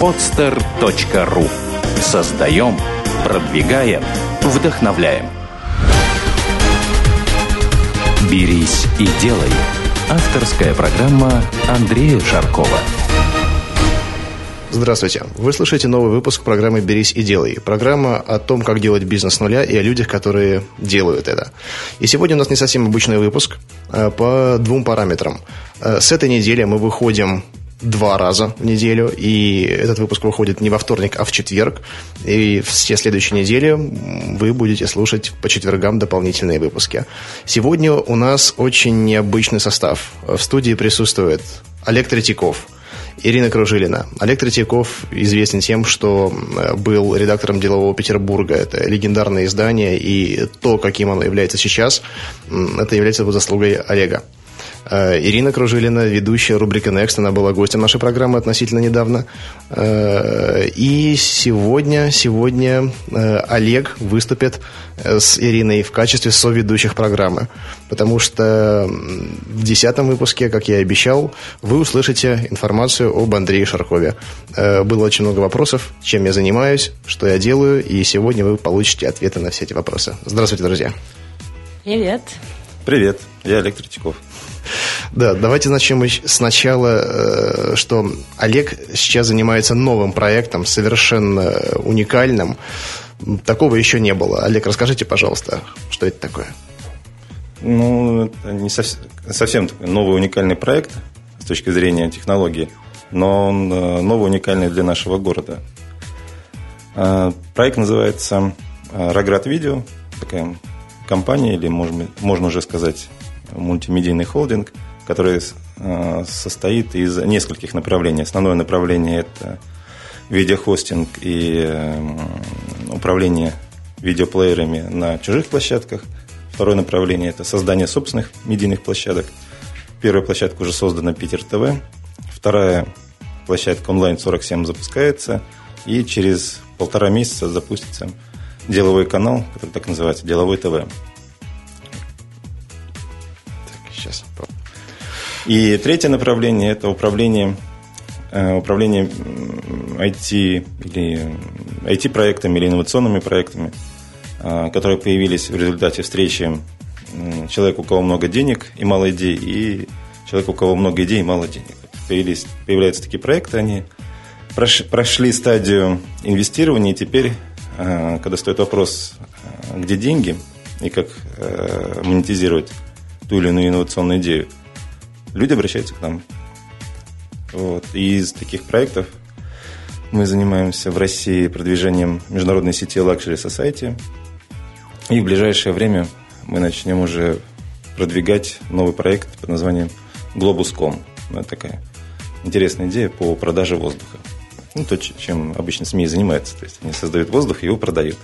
podster.ru Создаем, продвигаем, вдохновляем. «Берись и делай» – авторская программа Андрея Шаркова. Здравствуйте. Вы слышите новый выпуск программы «Берись и делай». Программа о том, как делать бизнес с нуля и о людях, которые делают это. И сегодня у нас не совсем обычный выпуск а по двум параметрам. Э, с этой недели мы выходим два раза в неделю, и этот выпуск выходит не во вторник, а в четверг. И все следующие недели вы будете слушать по четвергам дополнительные выпуски. Сегодня у нас очень необычный состав. В студии присутствует Олег Третьяков, Ирина Кружилина. Олег Третьяков известен тем, что э, был редактором «Делового Петербурга». Это легендарное издание, и то, каким оно является сейчас, это является его заслугой Олега. Э, Ирина Кружилина, ведущая рубрика Next, она была гостем нашей программы относительно недавно. Э, и сегодня, сегодня э, Олег выступит с Ириной в качестве соведущих программы. Потому что в десятом выпуске, как я и обещал, вы услышите информацию об Андрее Шаркове. Было очень много вопросов, чем я занимаюсь, что я делаю, и сегодня вы получите ответы на все эти вопросы. Здравствуйте, друзья. Привет. Привет, я Олег Третьяков. Да, давайте начнем сначала, э, что Олег сейчас занимается новым проектом, совершенно уникальным. Такого еще не было. Олег, расскажите, пожалуйста, что это такое? Ну, это не совсем, совсем новый уникальный проект с точки зрения технологии, но он э, новый уникальный для нашего города. Э, проект называется Роград Видео, такая компания, или можно, можно уже сказать мультимедийный холдинг, который э, состоит из нескольких направлений. Основное направление – это видеохостинг и э, управление видеоплеерами на чужих площадках. Второе направление – это создание собственных медийных площадок. Первая площадка уже создана Питер ТВ. Вторая площадка онлайн 47 запускается. И через полтора месяца запустится деловой канал, который так называется «Деловой ТВ». И третье направление – это управление, э, управление IT или IT-проектами или инновационными проектами, э, которые появились в результате встречи человека, у кого много денег и мало идей, и человека, у кого много идей и мало денег. Появились, появляются такие проекты, они прошли стадию инвестирования, и теперь, э, когда стоит вопрос, где деньги и как монетизировать ту или иную инновационную идею, люди обращаются к нам. Вот. И из таких проектов мы занимаемся в России продвижением международной сети Luxury Society. И в ближайшее время мы начнем уже продвигать новый проект под названием Globus.com. Ну, это такая интересная идея по продаже воздуха. Ну, то, чем обычно СМИ занимаются. То есть они создают воздух и его продают.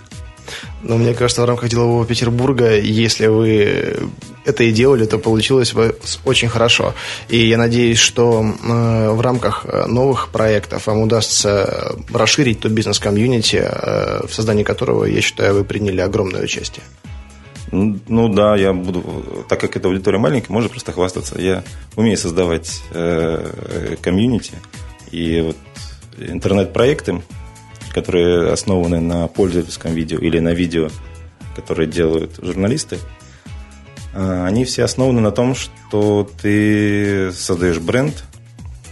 Но мне кажется, в рамках делового Петербурга, если вы это и делали, то получилось очень хорошо. И я надеюсь, что э, в рамках э, новых проектов вам удастся расширить то бизнес-комьюнити, э, в создании которого, я считаю, вы приняли огромное участие. Ну да, я буду, так как эта аудитория маленькая, можно просто хвастаться. Я умею создавать комьюнити и вот интернет-проекты, которые основаны на пользовательском видео или на видео, которые делают журналисты, а, они все основаны на том, что ты создаешь бренд,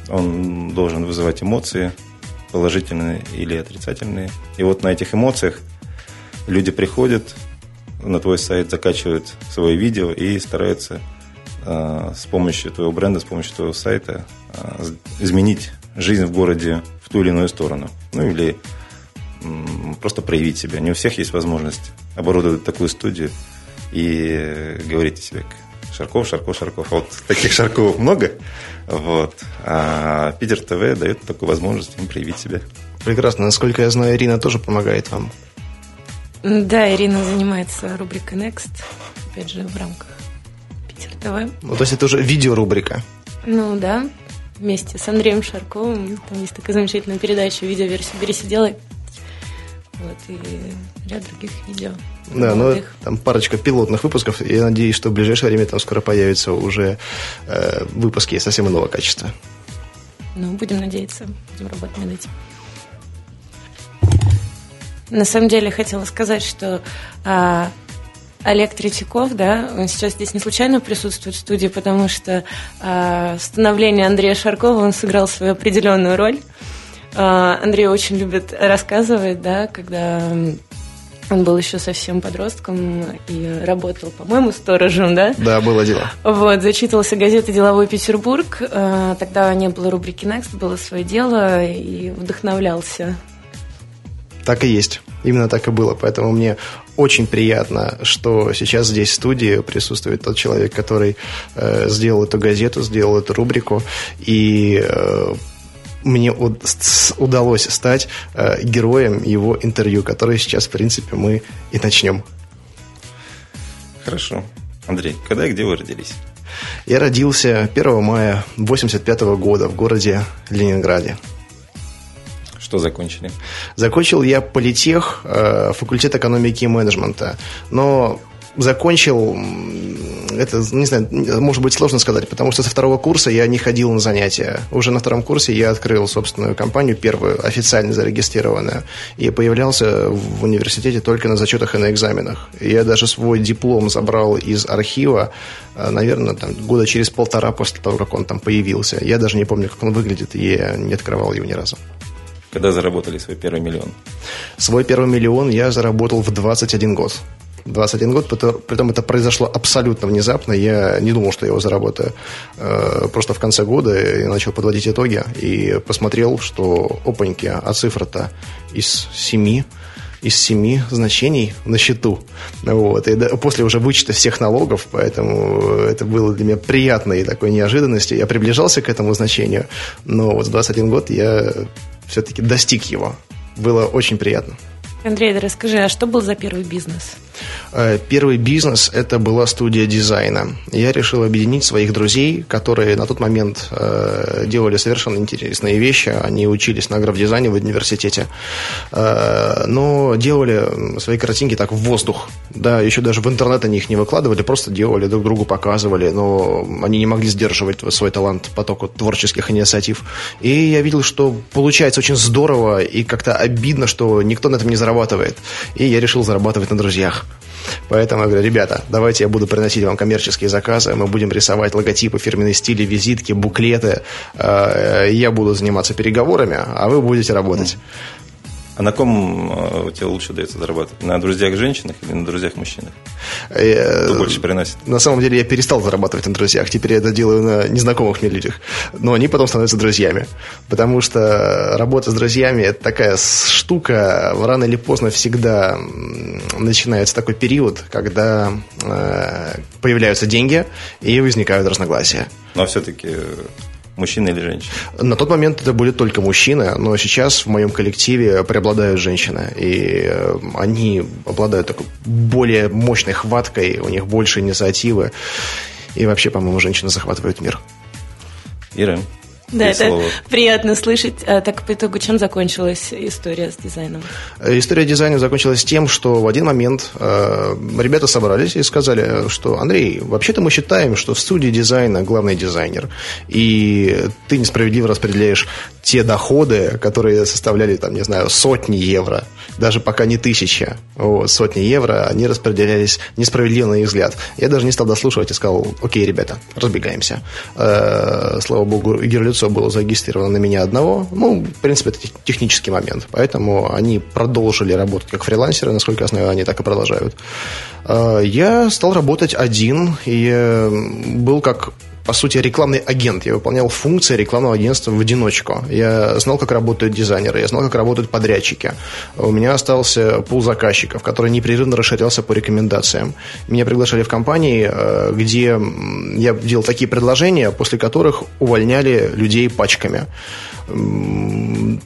он должен вызывать эмоции, положительные или отрицательные. И вот на этих эмоциях люди приходят на твой сайт, закачивают свое видео и стараются э, с помощью твоего бренда, с помощью твоего сайта э, изменить жизнь в городе в ту или иную сторону. Ну или просто проявить себя. Не у всех есть возможность оборудовать такую студию и говорить о себе Шарков, Шарков, Шарков. Вот таких Шарковых много. Вот. А Питер ТВ дает такую возможность им проявить себя. Прекрасно. Насколько я знаю, Ирина тоже помогает вам. Да, Ирина занимается рубрикой Next, опять же, в рамках Питер ТВ. Ну, то есть это уже видеорубрика? Ну, да. Вместе с Андреем Шарковым. Там есть такая замечательная передача, видеоверсия «Бери, делай». Вот, и ряд других видео. Да, ну там парочка пилотных выпусков. Я надеюсь, что в ближайшее время там скоро появятся уже э, выпуски совсем иного качества. Ну, будем надеяться, будем работать над этим. На самом деле хотела сказать, что а, Олег Третьяков, да, он сейчас здесь не случайно присутствует в студии, потому что а, становление Андрея Шаркова он сыграл свою определенную роль. А, Андрей очень любит рассказывать, да, когда он был еще совсем подростком и работал, по-моему, сторожем, да? Да, было дело. Вот, зачитывался газеты «Деловой Петербург». А, тогда не было рубрики «Next», было свое дело и вдохновлялся. Так и есть. Именно так и было. Поэтому мне очень приятно, что сейчас здесь в студии присутствует тот человек, который э, сделал эту газету, сделал эту рубрику. И э, мне удалось стать э, героем его интервью, которое сейчас, в принципе, мы и начнем. Хорошо. Андрей, когда и где вы родились? Я родился 1 мая 1985 года в городе Ленинграде. Что закончили? Закончил я политех, э, факультет экономики и менеджмента. Но закончил, это, не знаю, может быть сложно сказать, потому что со второго курса я не ходил на занятия. Уже на втором курсе я открыл собственную компанию, первую, официально зарегистрированную, и появлялся в университете только на зачетах и на экзаменах. Я даже свой диплом забрал из архива, э, наверное, там, года через полтора после того, как он там появился. Я даже не помню, как он выглядит, и я не открывал его ни разу. Когда заработали свой первый миллион? Свой первый миллион я заработал в 21 год. 21 год, притом это произошло абсолютно внезапно. Я не думал, что я его заработаю. Э, просто в конце года я начал подводить итоги и посмотрел, что опаньки, а цифра-то из 7 из семи значений на счету. Вот. И после уже вычета всех налогов, поэтому это было для меня приятной такой неожиданностью. Я приближался к этому значению, но вот в 21 год я все-таки достиг его. Было очень приятно. Андрей, расскажи, а что был за первый бизнес? Э, первый бизнес – это была студия дизайна. Я решил объединить своих друзей, которые на тот момент э, делали совершенно интересные вещи. Они учились на граф-дизайне в университете, э, но делали свои картинки так в воздух. Да, еще даже в интернет они их не выкладывали, просто делали, друг другу показывали, но они не могли сдерживать свой талант потоку творческих инициатив. И я видел, что получается очень здорово и как-то обидно, что никто на этом не зарабатывает. И я решил зарабатывать на друзьях. Поэтому я говорю, ребята, давайте я буду приносить вам коммерческие заказы, мы будем рисовать логотипы, фирменные стили, визитки, буклеты. Э, я буду заниматься переговорами, а вы будете работать. А на ком э, тебе лучше дается зарабатывать? На друзьях женщинах или на друзьях мужчинах? Э, Кто больше приносит? На самом деле я перестал зарабатывать на друзьях. Теперь я это делаю на незнакомых мне людях. Но они потом становятся друзьями. Потому что работа с друзьями – это такая штука. Рано или поздно всегда начинается такой период, когда э, появляются деньги и возникают разногласия. Но все-таки Мужчина или женщина? На тот момент это были только мужчины, но сейчас в моем коллективе преобладают женщины. И э, они обладают такой более мощной хваткой, у них больше инициативы. И вообще, по-моему, женщины захватывают мир. Ира, да, это слово. приятно слышать. А так, по итогу, чем закончилась история с дизайном? Э, история дизайна закончилась тем, что в один момент э, ребята собрались и сказали, что Андрей, вообще-то мы считаем, что в студии дизайна главный дизайнер, и ты несправедливо распределяешь те доходы, которые составляли, там, не знаю, сотни евро, даже пока не тысяча, вот, сотни евро, они распределялись несправедливо на их взгляд. Я даже не стал дослушивать и сказал, окей, ребята, разбегаемся. Э, слава богу, Герлиц лицо было зарегистрировано на меня одного. Ну, в принципе, это технический момент. Поэтому они продолжили работать как фрилансеры, насколько я знаю, они так и продолжают. А, я стал работать один и был как по сути, рекламный агент. Я выполнял функции рекламного агентства в одиночку. Я знал, как работают дизайнеры, я знал, как работают подрядчики. У меня остался пул заказчиков, который непрерывно расширялся по рекомендациям. Меня приглашали в компании, э, где я делал такие предложения, после которых увольняли людей пачками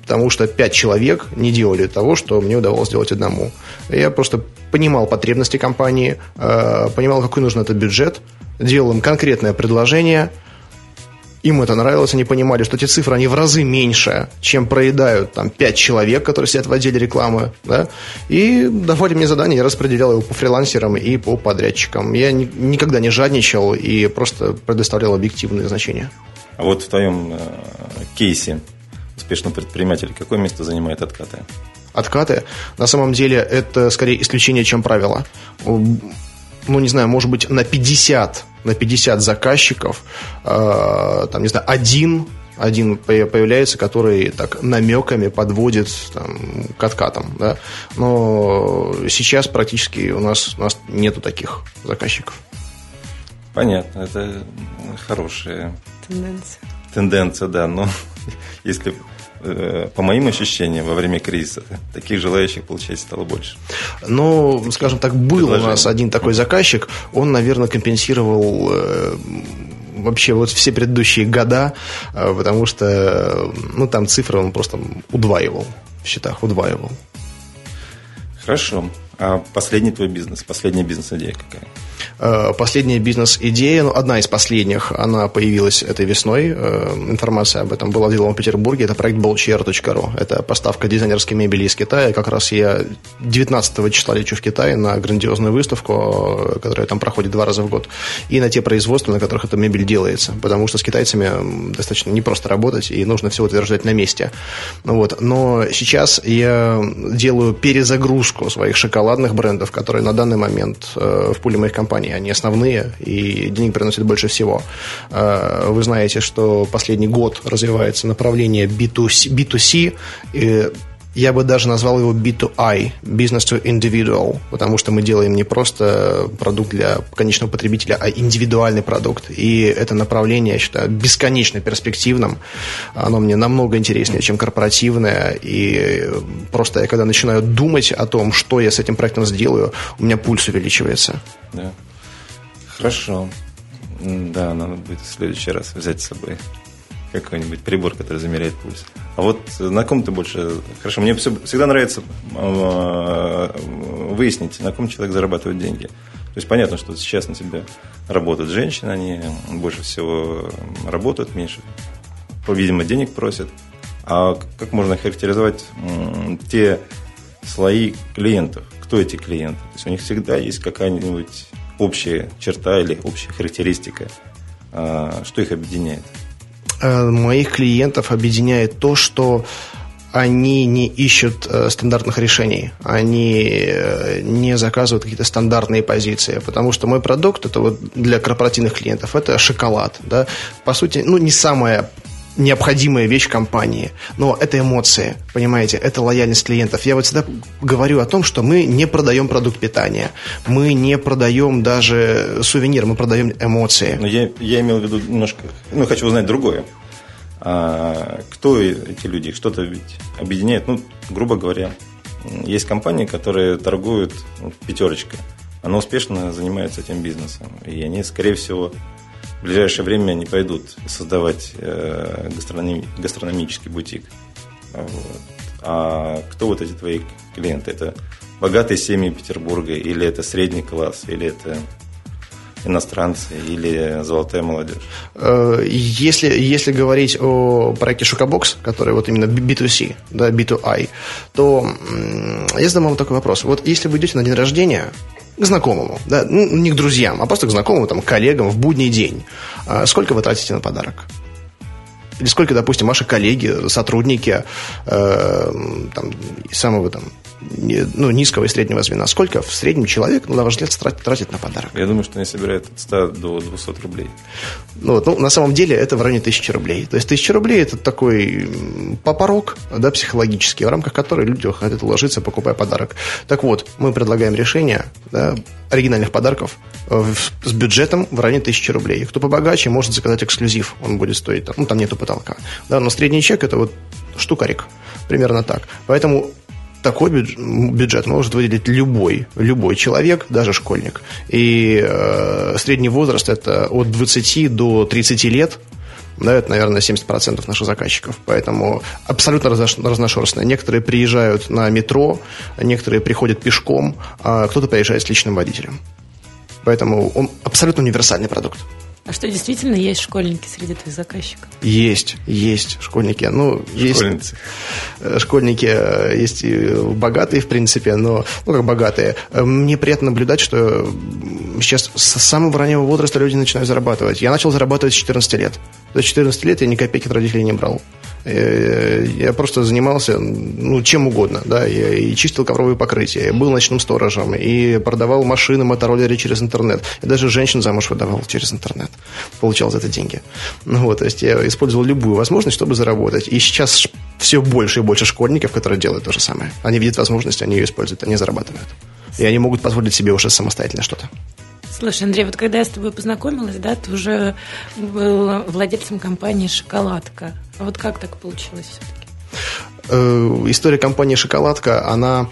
потому что пять человек не делали того, что мне удавалось сделать одному. Я просто понимал потребности компании, э, понимал, какой нужен этот бюджет, делал им конкретное предложение, им это нравилось, они понимали, что эти цифры, они в разы меньше, чем проедают там пять человек, которые сидят в отделе рекламы, да, и давали мне задание, я распределял его по фрилансерам и по подрядчикам. Я ни, никогда не жадничал и просто предоставлял объективные значения. А вот в твоем э, кейсе успешного предпринимателя какое место занимает откаты? откаты. На самом деле это скорее исключение, чем правило. Ну, не знаю, может быть, на 50, на 50 заказчиков, э, там, не знаю, один один появляется, который так намеками подводит там, к откатам. Да? Но сейчас практически у нас, у нас нету таких заказчиков. Понятно, это хорошая тенденция. Тенденция, да. Но если по моим ощущениям, во время кризиса таких желающих получать стало больше. Ну, скажем так, был у нас один такой заказчик, он, наверное, компенсировал э, вообще вот все предыдущие года, э, потому что, ну, там цифры он просто удваивал в счетах, удваивал. Хорошо. А последний твой бизнес, последняя бизнес-идея какая? Э, последняя бизнес-идея, ну, одна из последних, она появилась этой весной. Э, информация об этом была сделана в Петербурге. Это проект bolchair.ru. Это поставка дизайнерской мебели из Китая. Как раз я 19 числа лечу в Китай на грандиозную выставку, которая там проходит два раза в год, и на те производства, на которых эта мебель делается. Потому что с китайцами достаточно непросто работать, и нужно все утверждать на месте. Вот. Но сейчас я делаю перезагрузку своих шоколадных брендов, которые на данный момент э, в пуле моих компаний компании, они основные и денег приносят больше всего. Э, вы знаете, что последний год развивается направление B2C, B2C и я бы даже назвал его B2I, Business to Individual, потому что мы делаем не просто продукт для конечного потребителя, а индивидуальный продукт. И это направление, я считаю, бесконечно перспективным. Оно мне намного интереснее, чем корпоративное. И просто я когда начинаю думать о том, что я с этим проектом сделаю, у меня пульс увеличивается. Да. Хорошо. Да, надо будет в следующий раз взять с собой какой-нибудь прибор, который замеряет пульс. А вот на ком ты больше... Хорошо, мне всегда нравится а, выяснить, на ком человек зарабатывает деньги. То есть понятно, что сейчас на тебя работают женщины, они больше всего работают, меньше, видимо, денег просят. А как можно характеризовать те слои клиентов? Кто эти клиенты? То есть у них всегда есть какая-нибудь общая черта или общая характеристика? А, что их объединяет? Э, моих клиентов объединяет то, что они не ищут э, стандартных решений, они э, не заказывают какие-то стандартные позиции, потому что мой продукт это вот для корпоративных клиентов это шоколад, да, по сути, ну не самая необходимая вещь компании. Но это эмоции, понимаете, это лояльность клиентов. Я вот всегда говорю о том, что мы не продаем продукт питания, мы не продаем даже сувенир, мы продаем эмоции. Но я, я имел в виду немножко, ну, хочу узнать другое. А, кто эти люди? Что-то ведь объединяет. Ну, грубо говоря, есть компании, которые торгуют пятерочкой. Она успешно занимается этим бизнесом. И они, скорее всего, в ближайшее время не пойдут создавать э, гастрономи- гастрономический бутик. Вот. А кто вот эти твои клиенты? Это богатые семьи Петербурга, или это средний класс, или это иностранцы или золотая молодежь? Э, если, если говорить о проекте Шокобокс, который вот именно B2C, да, B2I, то я задам вам такой вопрос. Вот если вы идете на день рождения, к знакомому, да, не к друзьям, а просто к знакомому, там, коллегам в будний день. А сколько вы тратите на подарок? Или сколько, допустим, ваши коллеги, сотрудники э, там, самого там, ну, низкого и среднего звена, сколько в среднем человек, ну, на ваш взгляд, тратит, тратит на подарок? Я думаю, что они собирают от 100 до 200 рублей. Ну, вот, ну, на самом деле это в районе 1000 рублей. То есть 1000 рублей это такой попорог, да, психологический, в рамках которой люди хотят уложиться, покупая подарок. Так вот, мы предлагаем решение да, оригинальных подарков э, с бюджетом в районе 1000 рублей. Кто побогаче, может заказать эксклюзив. Он будет стоить, ну, там нету потолка. Да, но средний чек это вот штукарик. Примерно так. Поэтому такой бюджет может выделить любой, любой человек, даже школьник. И э, средний возраст это от 20 до 30 лет. Да, это, наверное, 70% наших заказчиков. Поэтому абсолютно разношерстные. Некоторые приезжают на метро, некоторые приходят пешком, а кто-то приезжает с личным водителем. Поэтому он абсолютно универсальный продукт. А что, действительно есть школьники среди твоих заказчиков? Есть, есть школьники. Ну, есть Школьницы. Э, школьники э, есть и богатые, в принципе, но, ну, как богатые. Э, мне приятно наблюдать, что сейчас с самого раннего возраста люди начинают зарабатывать. Я начал зарабатывать с 14 лет. До 14 лет я ни копейки от родителей не брал. Э, я просто занимался ну, чем угодно. Да? Я и чистил ковровые покрытия, я был ночным сторожем, и продавал машины, мотороллеры через интернет. И даже женщин замуж выдавал через интернет. Получал за это деньги. Ну, вот, то есть я использовал любую возможность, чтобы заработать. И сейчас все больше и больше школьников, которые делают то же самое. Они видят возможность, они ее используют, они зарабатывают. И они могут позволить себе уже самостоятельно что-то. Слушай, Андрей, вот когда я с тобой познакомилась, да, ты уже был владельцем компании «Шоколадка». А вот как так получилось все-таки? Э, история компании «Шоколадка», она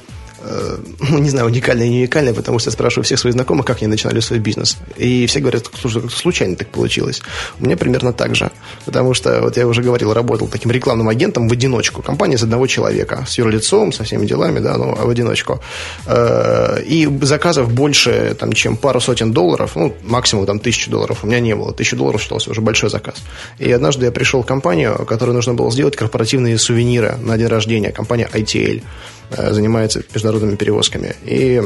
ну, не знаю, уникальная и не уникальная, потому что я спрашиваю всех своих знакомых, как они начинали свой бизнес. И все говорят, слушай, случайно так получилось. У меня примерно так же. Потому что, вот я уже говорил, работал таким рекламным агентом в одиночку. Компания из одного человека. С юрлицом, со всеми делами, да, но в одиночку. Э, и заказов больше, там, чем пару сотен долларов, ну, максимум там тысячу долларов у меня не было. Тысячу долларов считался уже большой заказ. И однажды я пришел в компанию, которой нужно было сделать корпоративные сувениры на день рождения. Компания ITL. Э, занимается международными перевозками. И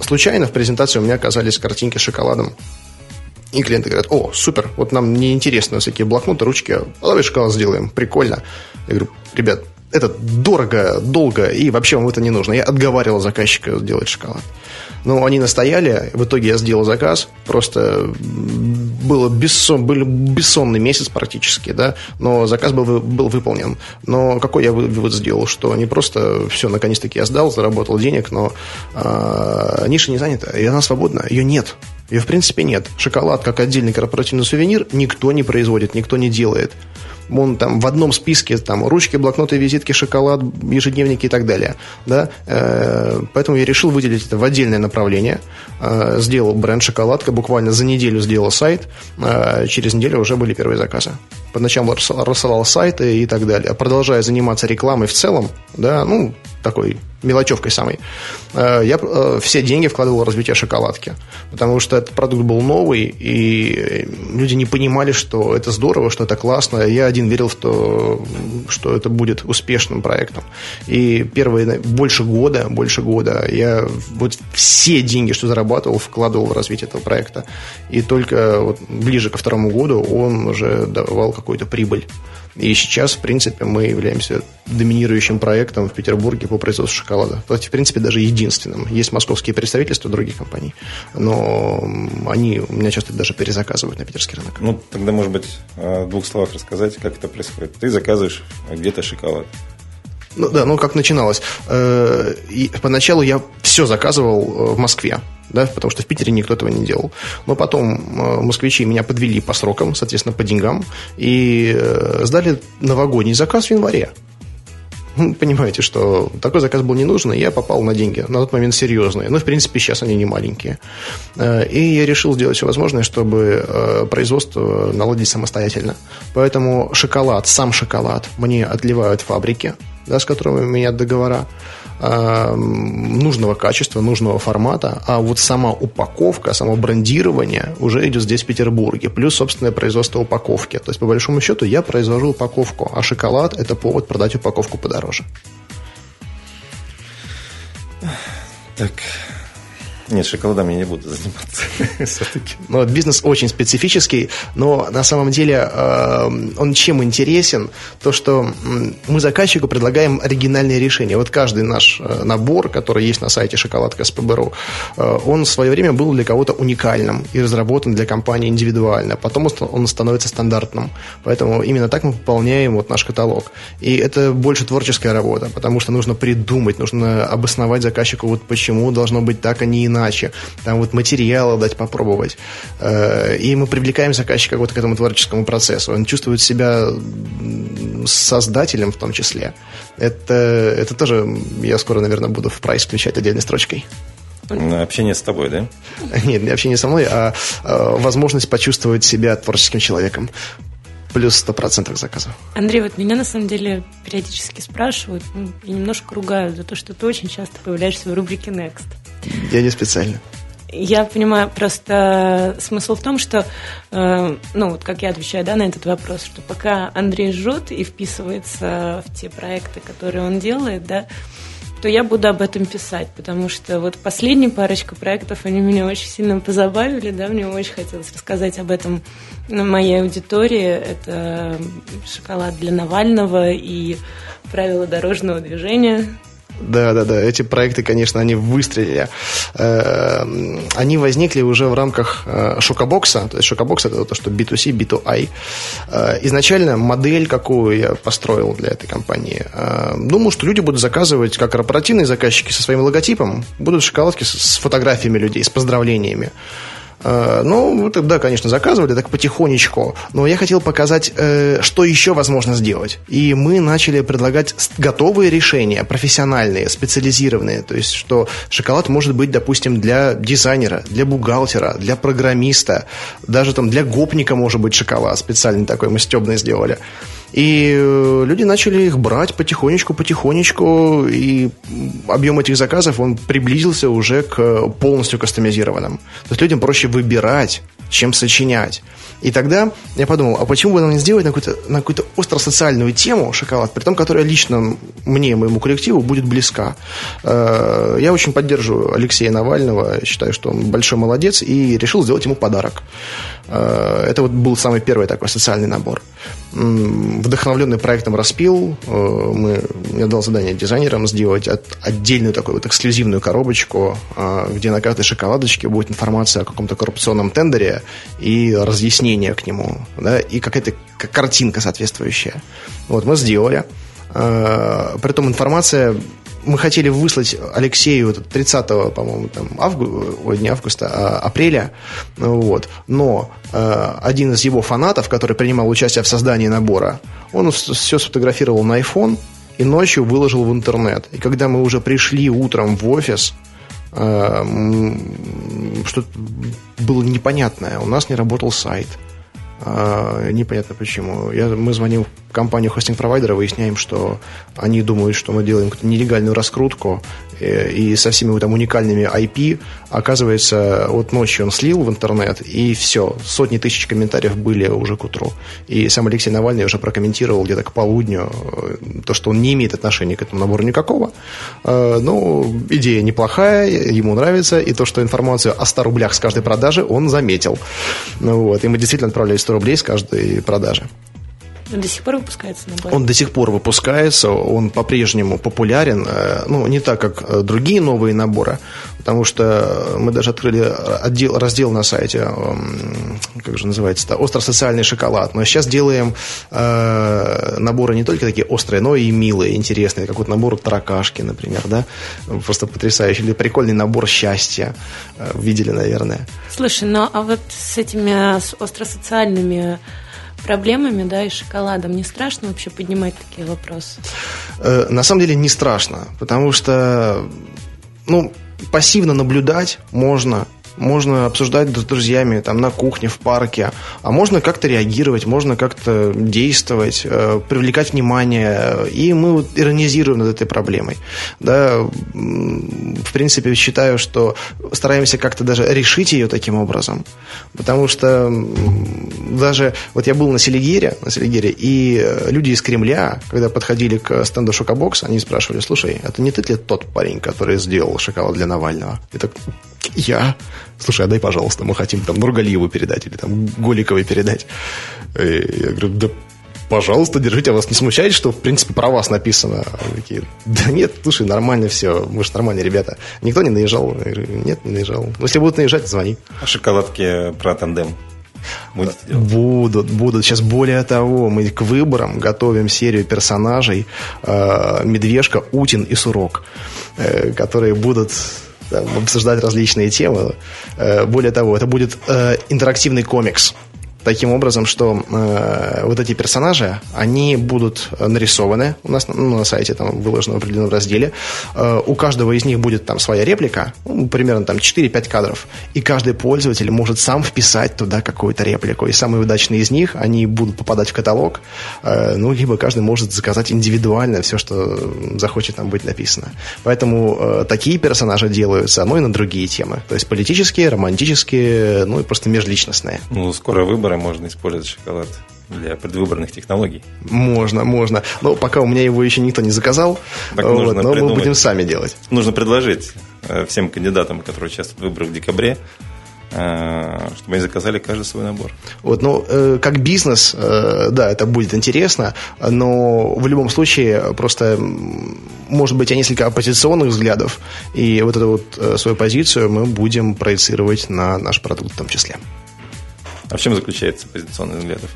случайно в презентации у меня оказались картинки с шоколадом. И клиенты говорят, о, супер, вот нам не интересно всякие блокноты, ручки, а давай шоколад сделаем, прикольно. Я говорю, ребят, это дорого, долго, и вообще вам это не нужно. Я отговаривал заказчика делать шоколад. Но они настояли, в итоге я сделал заказ, просто было бессон, был бессонный месяц практически, да, но заказ был, был выполнен. Но какой я вывод сделал, что не просто все, наконец-таки я сдал, заработал денег, но э, ниша не занята, и она свободна, ее нет. Ее, в принципе, нет. Шоколад, как отдельный корпоративный сувенир, никто не производит, никто не делает он там в одном списке там ручки, блокноты, визитки, шоколад, ежедневники и так далее. Да? Э, поэтому я решил выделить это в отдельное направление. Э, сделал бренд «Шоколадка», буквально за неделю сделал сайт, э, через неделю уже были первые заказы. Поначалу рассылал сайты и так далее. Продолжая заниматься рекламой в целом, да, ну, такой мелочевкой самой, э, я э, все деньги вкладывал в развитие шоколадки. Потому что этот продукт был новый, и люди не понимали, что это здорово, что это классно. Я один верил в то, что это будет успешным проектом. И первые больше года, больше года я вот все деньги, что зарабатывал, вкладывал в развитие этого проекта. И только вот ближе ко второму году он уже давал какую-то прибыль. И сейчас, в принципе, мы являемся доминирующим проектом в Петербурге по производству шоколада. То есть, в принципе, даже единственным. Есть московские представительства других компаний, но они у меня часто даже перезаказывают на питерский рынок. Ну, тогда, может быть, в двух словах рассказать, как это происходит. Ты заказываешь где-то шоколад. Ну да, ну как начиналось. Э, и поначалу я все заказывал э, в Москве да, потому что в Питере никто этого не делал. Но потом э, москвичи меня подвели по срокам, соответственно, по деньгам, и сдали новогодний заказ в январе. Понимаете, что такой заказ был не нужен, и я попал на деньги, на тот момент серьезные. Ну, в принципе, сейчас они не маленькие. И я решил сделать все возможное, чтобы производство наладить самостоятельно. Поэтому шоколад, сам шоколад мне отливают фабрики, да, с которыми у меня договора. Эм, нужного качества, нужного формата, а вот сама упаковка, само брендирование уже идет здесь, в Петербурге, плюс собственное производство упаковки. То есть, по большому счету, я произвожу упаковку, а шоколад – это повод продать упаковку подороже. Так, нет, шоколадом я не буду заниматься все-таки. Ну, бизнес очень специфический, но на самом деле э, он чем интересен? То, что мы заказчику предлагаем оригинальные решения. Вот каждый наш э, набор, который есть на сайте шоколадка СПБРУ, э, он в свое время был для кого-то уникальным и разработан для компании индивидуально. Потом он становится стандартным. Поэтому именно так мы пополняем вот наш каталог. И это больше творческая работа, потому что нужно придумать, нужно обосновать заказчику, вот почему должно быть так, а не иначе иначе, там вот материалы дать попробовать. Э, и мы привлекаем заказчика вот к этому творческому процессу. Он чувствует себя создателем в том числе. Это, это тоже я скоро, наверное, буду в прайс включать отдельной строчкой. Общение с тобой, да? Нет, не общение со мной, а, а возможность почувствовать себя творческим человеком плюс 100% заказов. Андрей, вот меня на самом деле периодически спрашивают ну, и немножко ругают за то, что ты очень часто появляешься в рубрике Next. Я не специально. Я понимаю, просто смысл в том, что, э, ну, вот как я отвечаю да, на этот вопрос, что пока Андрей жжет и вписывается в те проекты, которые он делает, да, то я буду об этом писать, потому что вот последняя парочка проектов, они меня очень сильно позабавили, да, мне очень хотелось рассказать об этом моей аудитории. Это шоколад для Навального и правила дорожного движения. Да, да, да. Эти проекты, конечно, они выстрелили. Э, они возникли уже в рамках э, шокобокса. То есть шокобокс это то, что B2C, B2I. Э, изначально модель, какую я построил для этой компании. Думал, что люди будут заказывать, как корпоративные заказчики со своим логотипом, будут шоколадки с фотографиями людей, с поздравлениями. Э, ну, тогда, конечно, заказывали так потихонечку, но я хотел показать, э, что еще возможно сделать. И мы начали предлагать готовые решения, профессиональные, специализированные. То есть, что шоколад может быть, допустим, для дизайнера, для бухгалтера, для программиста, даже там для гопника может быть шоколад специальный такой мы стебный сделали. И э, люди начали их брать потихонечку, потихонечку, и объем этих заказов, он приблизился уже к полностью кастомизированным. То есть людям проще выбирать, чем сочинять. И тогда я подумал, а почему бы нам не сделать на какую-то, на какую-то остро-социальную тему шоколад, при том, которая лично мне, моему коллективу будет близка. Э, я очень поддерживаю Алексея Навального, считаю, что он большой молодец, и решил сделать ему подарок. Э, это вот был самый первый такой социальный набор. Вдохновленный проектом «Распил», э, мы, я дал задание дизайнерам сделать отдельную такую вот эксклюзивную коробочку, где на каждой шоколадочке будет информация о каком-то коррупционном тендере и разъяснение дополнение к нему, да, и какая-то картинка соответствующая. Вот, мы сделали. Э, при этом информация мы хотели выслать Алексею 30 по-моему, там, авгу... Ой, не августа, а апреля, вот. но э, один из его фанатов, который принимал участие в создании набора, он все сфотографировал на iPhone и ночью выложил в интернет. И когда мы уже пришли утром в офис, э, что было непонятное. У нас не работал сайт. А, непонятно почему. Я, мы звоним в компанию хостинг-провайдера, выясняем, что они думают, что мы делаем какую-то нелегальную раскрутку, Э, и со всеми там уникальными IP, оказывается, вот ночью он слил в интернет, и все, сотни тысяч комментариев были уже к утру. И сам Алексей Навальный уже прокомментировал где-то к полудню э, то, что он не имеет отношения к этому набору никакого. Э, ну, идея неплохая, ему нравится, и то, что информацию о 100 рублях с каждой продажи он заметил. Ну, вот, и мы действительно отправляли 100 рублей с каждой продажи. Он до сих пор выпускается набор? Он до сих пор выпускается, он по-прежнему популярен, э, ну, не так, как э, другие новые наборы, потому что мы даже открыли отдел, раздел на сайте, как же называется-то, остро-социальный шоколад. Но сейчас делаем э, наборы не только такие острые, но и милые, интересные, как вот набор таракашки, например, да, просто потрясающий. Или прикольный набор счастья, э, видели, наверное. Слушай, ну а вот с этими с остросоциальными проблемами, да, и шоколадом. Не страшно вообще поднимать такие вопросы? Э, на самом деле не страшно, потому что, ну, пассивно наблюдать можно, можно обсуждать с друзьями там, на кухне, в парке, а можно как-то реагировать, можно как-то действовать, э, привлекать внимание, и мы вот иронизируем над этой проблемой. Да, в принципе, считаю, что стараемся как-то даже решить ее таким образом, потому что даже вот я был на Селигере, на Селигере, и э, люди из Кремля, когда подходили к стенду Шокобокс, они спрашивали, слушай, это не ты ли тот парень, который сделал шоколад для Навального? И так, я? Слушай, а дай, пожалуйста, мы хотим там Нургалиеву передать или там Голиковой передать. И я говорю, да пожалуйста, держите, а вас не смущает, что, в принципе, про вас написано? Они такие, да нет, слушай, нормально все, мы же нормальные ребята. Никто не наезжал? Я говорю, нет, не наезжал. Ну, если будут наезжать, звони. А шоколадки про тандем? Будете делать? Будут, будут. Сейчас более того, мы к выборам готовим серию персонажей э, Медвежка, Утин и Сурок, э, которые будут там, обсуждать различные темы. Э, более того, это будет э, интерактивный комикс таким образом, что э, вот эти персонажи, они будут нарисованы у нас ну, на сайте, там выложено в определенном разделе. Э, у каждого из них будет там своя реплика, ну, примерно там 4-5 кадров. И каждый пользователь может сам вписать туда какую-то реплику. И самые удачные из них, они будут попадать в каталог, э, ну, либо каждый может заказать индивидуально все, что захочет там быть написано. Поэтому э, такие персонажи делаются, ну и на другие темы. То есть политические, романтические, ну и просто межличностные. Ну, скоро выбор выбора можно использовать шоколад. для предвыборных технологий. Можно, можно. Но пока у меня его еще никто не заказал, Так вот, нужно но мы будем сами делать. Нужно предложить э, всем кандидатам, которые участвуют в выборах в декабре, э, чтобы они заказали каждый свой набор. Вот, ну, э, как бизнес, э, да, это будет интересно, но в любом случае просто может быть несколько оппозиционных взглядов, и вот эту вот свою позицию мы будем проецировать на наш продукт в том числе. А в чем заключается позиционный взглядов?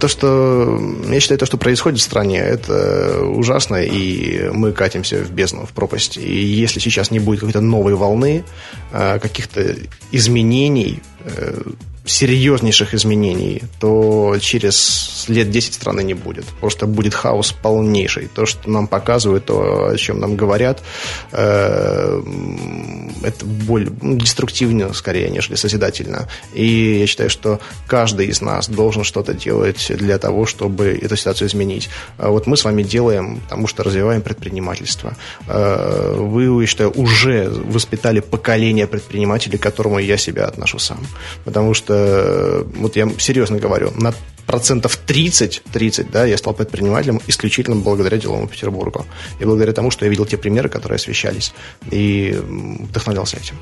То, что я считаю, то, что происходит в стране, это ужасно, и мы катимся в бездну, в пропасть. И если сейчас не будет какой-то новой волны, э, каких-то изменений, э, серьезнейших изменений, то через лет 10 страны не будет. Просто будет хаос полнейший. То, что нам показывают, то, о чем нам говорят, э, это более ну, деструктивно, скорее, нежели созидательно. И я считаю, что каждый из нас должен что-то делать для того, чтобы эту ситуацию изменить. А Вот мы с вами делаем, потому что развиваем предпринимательство. Э, Вы, я считаю, уже воспитали поколение предпринимателей, к которому я себя отношу сам. Потому что, э, вот я серьезно говорю, на процентов 30, 30, да, я стал предпринимателем исключительно благодаря деловому Петербургу. И благодаря тому, что я видел те примеры, которые освещались, и вдохновлялся этим.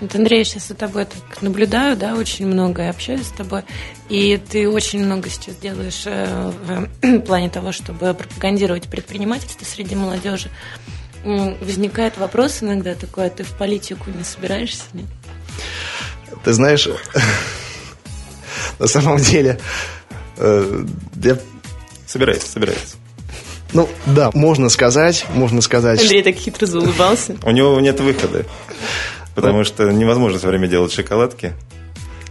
Вот, Андрей, я сейчас за тобой так наблюдаю, да, очень много и общаюсь с тобой, и ты очень много сейчас делаешь э, в плане того, чтобы пропагандировать предпринимательство среди молодежи. Возникает вопрос иногда такой, а ты в политику не собираешься? Нет? Ты знаешь, на самом деле, э, я Собирается, собирается. Ну, да, можно сказать, можно сказать, Андрей так хитро заулыбался. У него нет выхода, потому что невозможно все время делать шоколадки.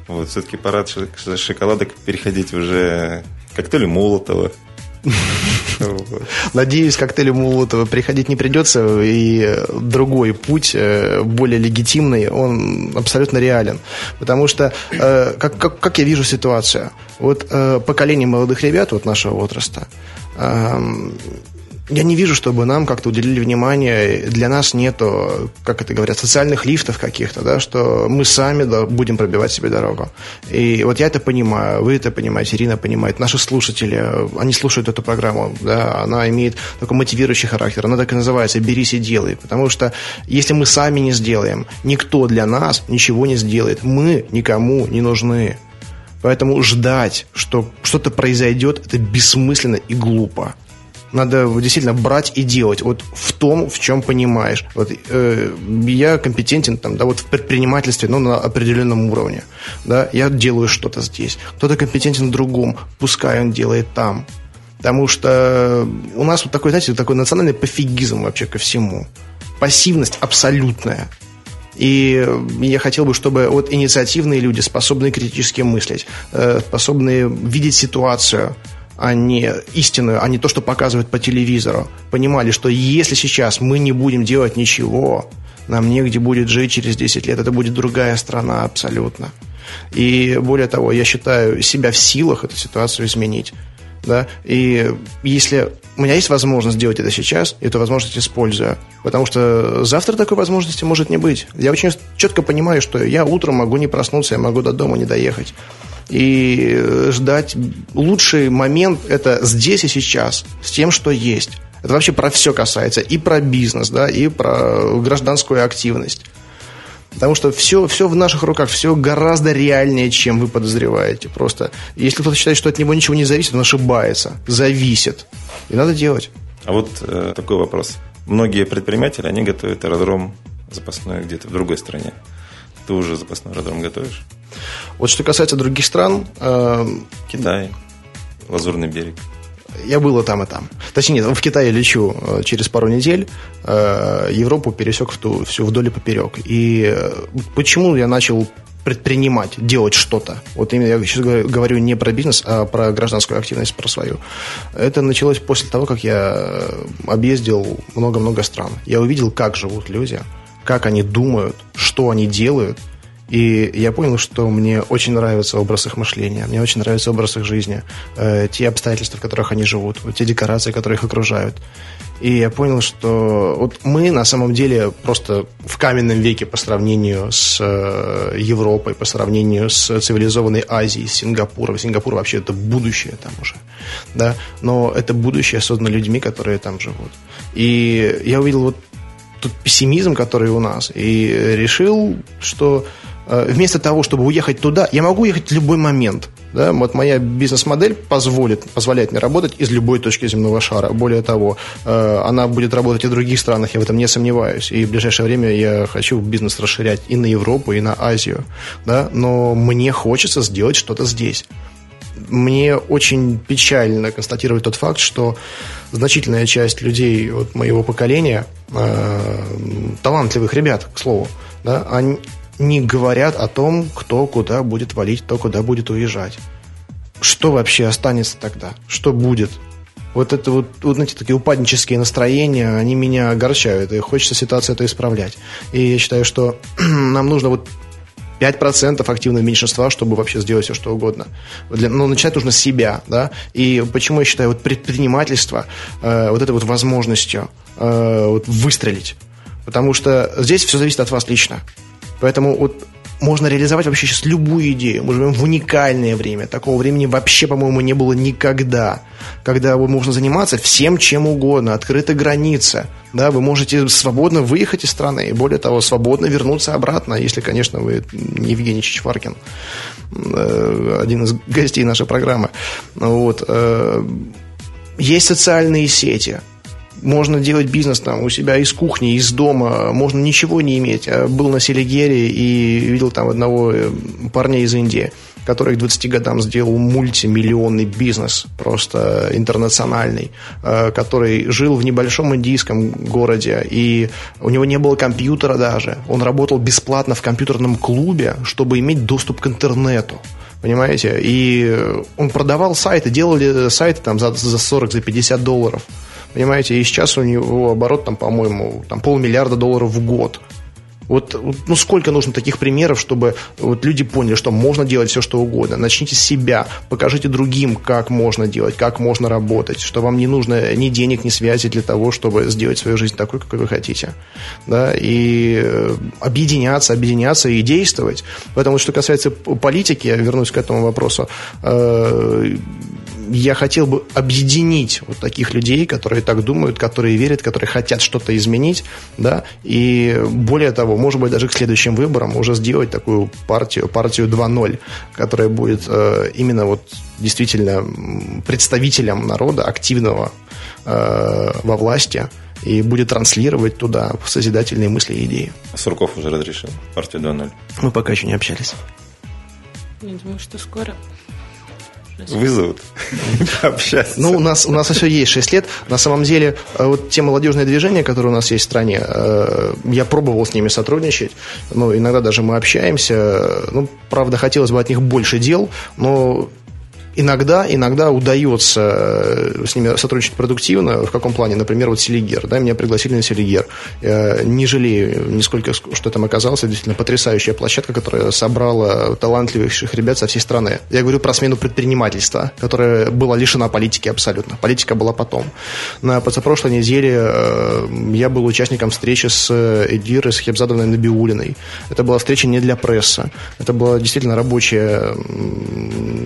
Вот, все-таки пора шоколадок переходить уже к коктейлю Молотова. Надеюсь, коктейлю Молотова приходить не придется, и другой путь, э, более легитимный, он абсолютно реален. Потому что, э, как, как, как я вижу ситуацию, вот э, поколение молодых ребят вот нашего возраста, эм, я не вижу, чтобы нам как-то уделили внимание. Для нас нету, как это говорят, социальных лифтов каких-то, да, что мы сами да, будем пробивать себе дорогу. И вот я это понимаю, вы это понимаете, Ирина понимает, наши слушатели, они слушают эту программу, да, она имеет такой мотивирующий характер, она так и называется «берись и делай», потому что если мы сами не сделаем, никто для нас ничего не сделает, мы никому не нужны. Поэтому ждать, что что-то произойдет, это бессмысленно и глупо. Надо действительно брать и делать вот в том, в чем понимаешь. Вот э, я компетентен там, да, вот в предпринимательстве, но на определенном уровне. Да, я делаю что-то здесь. Кто-то компетентен в другом, пускай он делает там. Потому что у нас вот такой, знаете, такой национальный пофигизм вообще ко всему. Пассивность абсолютная. И я хотел бы, чтобы вот инициативные люди, способные критически мыслить, э, способные видеть ситуацию, а не истинную, а не то, что показывают по телевизору, понимали, что если сейчас мы не будем делать ничего, нам негде будет жить через 10 лет, это будет другая страна абсолютно. И более того, я считаю себя в силах эту ситуацию изменить. Да? И если у меня есть возможность сделать это сейчас, эту возможность использую. Потому что завтра такой возможности может не быть. Я очень четко понимаю, что я утром могу не проснуться, я могу до дома не доехать. И ждать лучший момент – это здесь и сейчас, с тем, что есть. Это вообще про все касается. И про бизнес, да, и про гражданскую активность. Потому что все, все в наших руках, все гораздо реальнее, чем вы подозреваете. Просто если кто-то считает, что от него ничего не зависит, он ошибается. Зависит. И надо делать. А вот э, такой вопрос. Многие предприниматели, они готовят аэродром запасной где-то в другой стране. Ты уже запасной аэродром готовишь? Вот что касается других стран, э, Китай, Лазурный берег. Я был и там, и там. Точнее, нет, в Китае лечу э, через пару недель. Э, Европу пересек в ту, всю вдоль и поперек. И э, почему я начал предпринимать, делать что-то. Вот именно я сейчас говорю, не про бизнес, а про гражданскую активность, про свою. Это началось после того, как я объездил много-много стран. Я увидел, как живут люди, как они думают, что они делают. И я понял, что мне очень нравится образ их мышления, мне очень нравится образ их жизни, э, те обстоятельства, в которых они живут, вот те декорации, которые их окружают. И я понял, что вот мы на самом деле просто в каменном веке по сравнению с э, Европой, по сравнению с цивилизованной Азией, с Сингапуром. Сингапур вообще это будущее там уже. Да? Но это будущее создано людьми, которые там живут. И я увидел вот тот пессимизм, который у нас, и решил, что вместо того, чтобы уехать туда, я могу уехать в любой момент. Да? Вот моя бизнес-модель позволит, позволяет мне работать из любой точки земного шара. Более того, э, она будет работать и в других странах, я в этом не сомневаюсь. И в ближайшее время я хочу бизнес расширять и на Европу, и на Азию. Да? Но мне хочется сделать что-то здесь. Мне очень печально констатировать тот факт, что значительная часть людей вот, моего поколения, э, талантливых ребят, к слову, да, они, не говорят о том, кто куда будет валить, кто куда будет уезжать. Что вообще останется тогда? Что будет? Вот это вот, вот знаете, такие упаднические настроения, они меня огорчают, и хочется ситуацию это исправлять. И я считаю, что нам нужно вот 5% активного меньшинства, чтобы вообще сделать все, что угодно. Для, ну, начинать нужно с себя, да. И почему я считаю вот предпринимательство э, вот этой вот возможностью э, вот выстрелить. Потому что здесь все зависит от вас лично. Поэтому вот можно реализовать вообще сейчас любую идею. Мы живем в уникальное время. Такого времени вообще, по-моему, не было никогда. Когда вы можно заниматься всем, чем угодно. Открыта граница. Да, вы можете свободно выехать из страны. И более того, свободно вернуться обратно, если, конечно, вы Евгений Чичваркин, э, один из гостей нашей программы. Вот. Э, есть социальные сети – можно делать бизнес там у себя из кухни, из дома, можно ничего не иметь. Я был на Селигере и видел там одного э, парня из Индии, который к 20 годам сделал мультимиллионный бизнес, просто интернациональный, э, который жил в небольшом индийском городе, и у него не было компьютера даже. Он работал бесплатно в компьютерном клубе, чтобы иметь доступ к интернету понимаете? И он продавал сайты, делали сайты там за, за 40, за 50 долларов. Понимаете, и сейчас у него оборот, там, по-моему, там полмиллиарда долларов в год. Вот, ну, сколько нужно таких примеров, чтобы вот люди поняли, что можно делать все, что угодно. Начните с себя, покажите другим, как можно делать, как можно работать, что вам не нужно ни денег, ни связи для того, чтобы сделать свою жизнь такой, какой вы хотите. Да? И э, объединяться, объединяться и действовать. Поэтому, что касается политики, я вернусь к этому вопросу, э, я хотел бы объединить вот таких людей, которые так думают, которые верят, которые хотят что-то изменить, да, и более того, может быть, даже к следующим выборам уже сделать такую партию, партию 2.0, которая будет э, именно вот действительно представителем народа, активного э, во власти, и будет транслировать туда созидательные мысли и идеи. Сурков уже разрешил партию 2.0. Мы пока еще не общались. Я думаю, что скоро вызовут общаться. Ну, у нас, у нас еще есть 6 лет. На самом деле, э, вот те молодежные движения, которые у нас есть в стране, э, я пробовал с ними сотрудничать. Ну, иногда даже мы общаемся. Ну, правда, хотелось бы от них больше дел, но иногда, иногда удается э, с ними сотрудничать продуктивно. В каком плане? Например, вот Селигер. Да, меня пригласили на Селигер. Я не жалею нисколько, что там оказалось. Действительно потрясающая площадка, которая собрала талантливейших ребят со всей страны. Я говорю про смену предпринимательства, которая была лишена политики абсолютно. Политика была потом. На позапрошлой неделе э, я был участником встречи с Эдирой, с Хебзадовной Набиулиной. Это была встреча не для прессы. Это была действительно рабочая,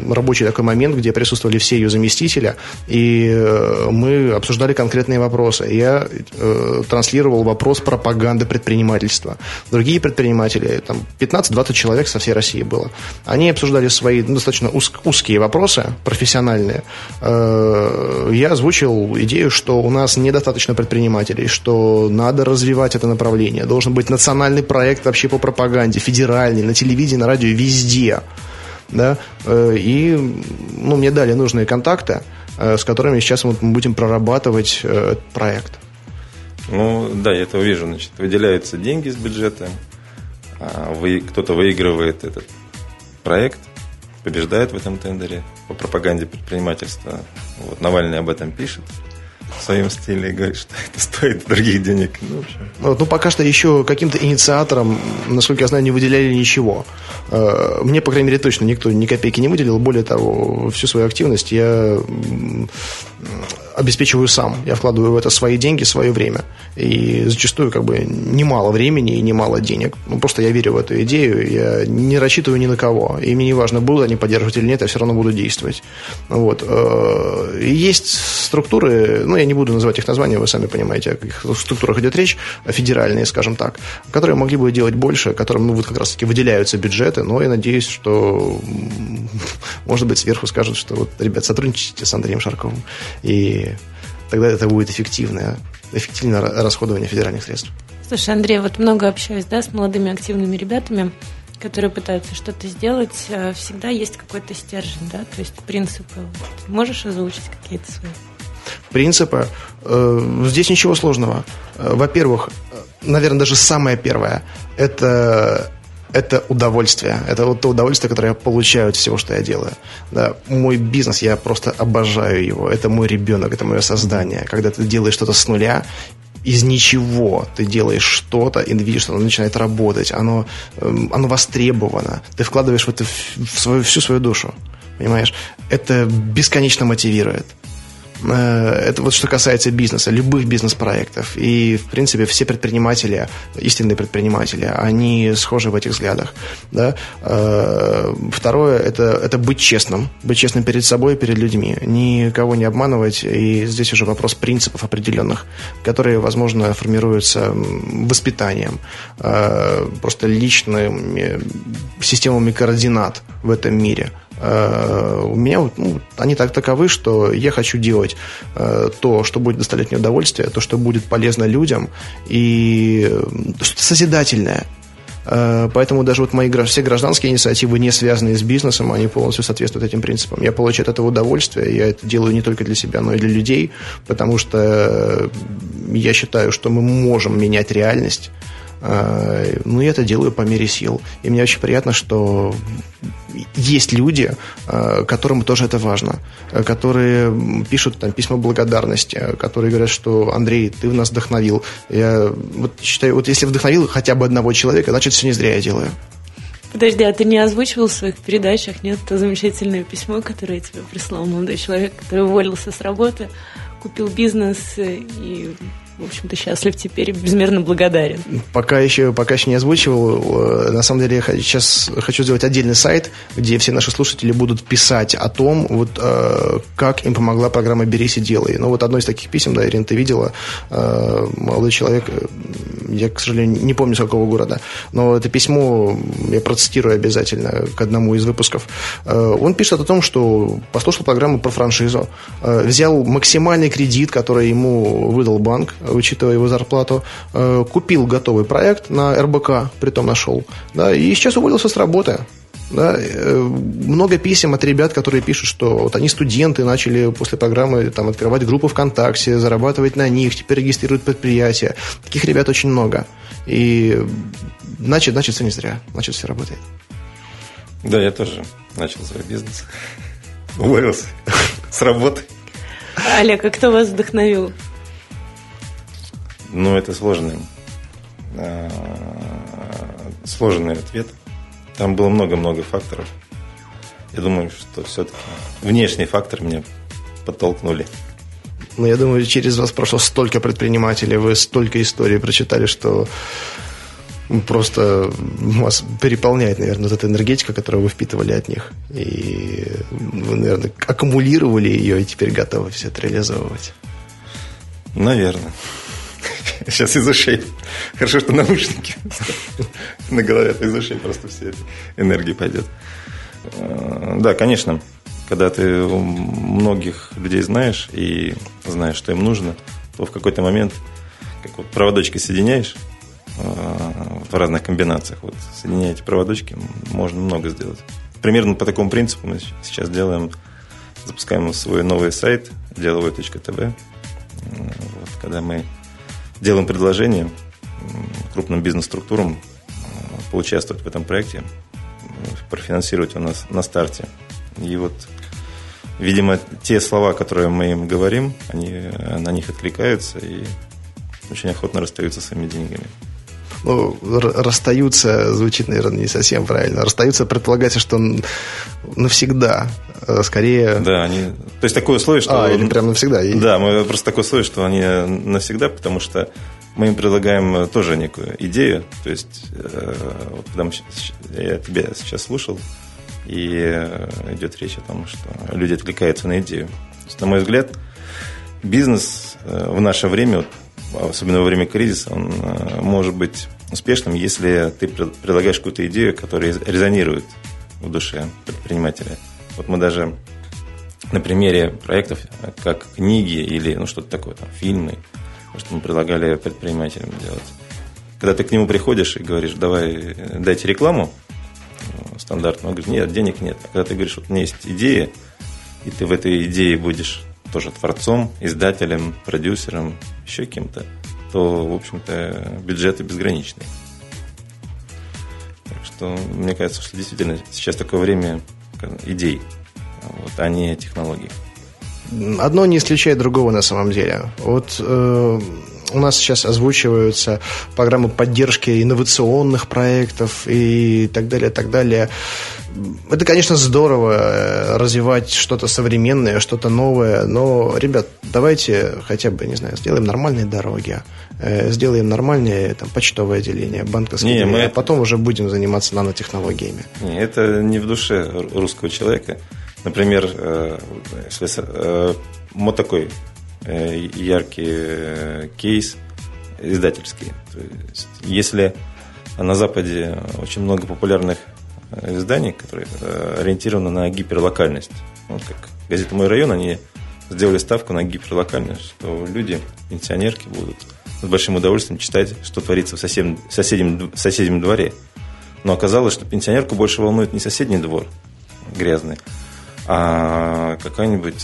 рабочий такой момент момент, где присутствовали все ее заместители, и э, мы обсуждали конкретные вопросы. Я э, транслировал вопрос пропаганды предпринимательства. Другие предприниматели, там 15-20 человек со всей России было, они обсуждали свои достаточно уз, узкие вопросы, профессиональные. Э, я озвучил идею, что у нас недостаточно предпринимателей, что надо развивать это направление. Должен быть национальный проект вообще по пропаганде, федеральный, на телевидении, на радио, везде да, э, и ну, мне дали нужные контакты, э, с которыми сейчас мы будем прорабатывать э, проект. Ну, да, я это увижу. Значит, выделяются деньги из бюджета, а вы, кто-то выигрывает этот проект, побеждает в этом тендере по пропаганде предпринимательства. Вот, Навальный об этом пишет. В своем стиле и говорит, что это стоит других денег. Ну, в общем. Ну, пока что еще каким-то инициатором, насколько я знаю, не выделяли ничего. Э, мне, по крайней мере, точно никто ни копейки не выделил. Более того, всю свою активность я обеспечиваю сам. Я вкладываю в это свои деньги, свое время. И зачастую как бы немало времени и немало денег. Ну, просто я верю в эту идею, я не рассчитываю ни на кого. И мне не важно, будут они поддерживать или нет, я все равно буду действовать. Вот. Э, есть структуры, ну, я не буду называть их названия, вы сами понимаете, о каких структурах идет речь, федеральные, скажем так, которые могли бы делать больше, которым, ну, вот как раз-таки выделяются бюджеты, но я надеюсь, что, может быть, сверху скажут, что вот, ребят, сотрудничайте с Андреем Шарковым. И тогда это будет эффективное, эффективное расходование федеральных средств. Слушай, Андрей, вот много общаюсь да, с молодыми активными ребятами, которые пытаются что-то сделать. Э, всегда есть какой-то стержень, да, то есть принципы. Можешь озвучить какие-то свои? Принципы. Э, здесь ничего сложного. Э, во-первых, наверное, даже самое первое – это это удовольствие. Это вот то удовольствие, которое я получаю от всего, что я делаю. Да, мой бизнес, я просто обожаю его. Это мой ребенок, это мое создание. Когда ты делаешь что-то с нуля, из ничего ты делаешь что-то и видишь, что оно начинает работать, оно, эм, оно востребовано. Ты вкладываешь в это в свою, всю свою душу. Понимаешь? Это бесконечно мотивирует. Э, это вот что касается бизнеса, любых бизнес-проектов. И, в принципе, все предприниматели, истинные предприниматели, они схожи в этих взглядах. Да? Э, второе это, – это быть честным. Быть честным перед собой и перед людьми. Никого не обманывать. И здесь уже вопрос принципов определенных, которые, возможно, формируются воспитанием, э, просто личными системами координат в этом мире – у меня ну, они так таковы, что я хочу делать э, то, что будет доставлять мне удовольствие, то, что будет полезно людям и что-то созидательное. Э, поэтому даже вот мои все гражданские инициативы, не связанные с бизнесом, они полностью соответствуют этим принципам. Я получаю от этого удовольствие, я это делаю не только для себя, но и для людей, потому что я считаю, что мы можем менять реальность Э, ну, я это делаю по мере сил. И мне очень приятно, что есть люди, э, которым тоже это важно, э, которые пишут там письма благодарности, которые говорят, что Андрей, ты нас вдохновил. Я вот считаю, вот если вдохновил хотя бы одного человека, значит, все не зря я делаю. Подожди, а ты не озвучивал в своих передачах, нет, то замечательное письмо, которое тебе прислал молодой человек, который уволился с работы, купил бизнес и в общем-то, счастлив теперь безмерно благодарен. Пока еще, пока еще не озвучивал. Э, на самом деле, я сейчас хочу сделать отдельный сайт, где все наши слушатели будут писать о том, вот, э, как им помогла программа «Берись и делай». Ну, вот одно из таких писем, да, Ирина, ты видела, э, молодой человек, я, к сожалению, не помню, с какого города, но это письмо я процитирую обязательно к одному из выпусков. Он пишет о том, что послушал программу про франшизу, взял максимальный кредит, который ему выдал банк, учитывая его зарплату, э, купил готовый проект на РБК, притом нашел, да, и сейчас уволился с работы. Да, э, много писем от ребят, которые пишут, что вот они студенты, начали после программы там, открывать группы ВКонтакте, зарабатывать на них, теперь регистрируют предприятия. Таких ребят очень много. И значит, значит, все не зря, значит, все работает. Да, я тоже начал свой бизнес. Уволился с работы. Олег, а кто вас вдохновил? Ну, это сложный, э, сложный ответ. Там было много-много факторов. Я думаю, что все-таки внешний фактор меня подтолкнули. Ну, я думаю, через вас прошло столько предпринимателей, вы столько историй прочитали, что просто вас переполняет, наверное, вот эта энергетика, которую вы впитывали от них. И вы, наверное, аккумулировали ее и теперь готовы все это реализовывать. Наверное. Сейчас из ушей. Хорошо, что наушники на голове, а из ушей просто все эта энергия пойдет. Э, да, конечно, когда ты многих людей знаешь и знаешь, что им нужно, то в какой-то момент, как вот проводочки соединяешь, э, в разных комбинациях, вот соединяя эти проводочки, можно много сделать. Примерно по такому принципу мы сейчас делаем, запускаем свой новый сайт деловой.тв. Вот, когда мы делаем предложение крупным бизнес-структурам э, поучаствовать в этом проекте, профинансировать у нас на старте. И вот видимо, те слова, которые мы им говорим, они на них откликаются и очень охотно расстаются своими деньгами. Ну, расстаются, звучит, наверное, не совсем правильно. Расстаются, предполагается, что навсегда. Э, скорее... Да, они... То есть такое условие, что... А, или прям навсегда. Да, мы просто такое условие, что они навсегда, потому что мы им предлагаем тоже некую идею. То есть, э, вот когда мы, я тебя сейчас слушал, и э, идет речь о том, что люди откликаются на идею. Есть, на мой взгляд, бизнес в наше время, особенно во время кризиса, он может быть успешным, если ты предлагаешь какую-то идею, которая резонирует в душе предпринимателя. Вот мы даже на примере проектов, как книги или ну, что-то такое, там, фильмы, что мы предлагали предпринимателям делать. Когда ты к нему приходишь и говоришь, давай, дайте рекламу ну, стандартно, он говорит, нет, денег нет. А когда ты говоришь, вот у меня есть идея, и ты в этой идее будешь тоже творцом, издателем, продюсером, еще кем-то, то, в общем-то, бюджеты безграничные. Так что мне кажется, что действительно сейчас такое время идей, вот, а не технологий. Одно не исключает другого на самом деле. Вот э, у нас сейчас озвучиваются программы поддержки инновационных проектов и так далее, так далее. Это, конечно, здорово э, развивать что-то современное, что-то новое, но, ребят, давайте хотя бы, не знаю, сделаем нормальные дороги, э, сделаем нормальное там, почтовое отделение, банковское не, отделение, мы... а потом уже будем заниматься нанотехнологиями. Не, это не в душе русского человека. Например, э, если вот такой яркий кейс издательский. То есть, если на Западе очень много популярных изданий, которые э, ориентированы на гиперлокальность. Вот как газета «Мой район», они сделали ставку на гиперлокальность, что люди, пенсионерки будут с большим удовольствием читать, что творится в соседнем, соседнем, соседнем дворе. Но оказалось, что пенсионерку больше волнует не соседний двор грязный, а какая-нибудь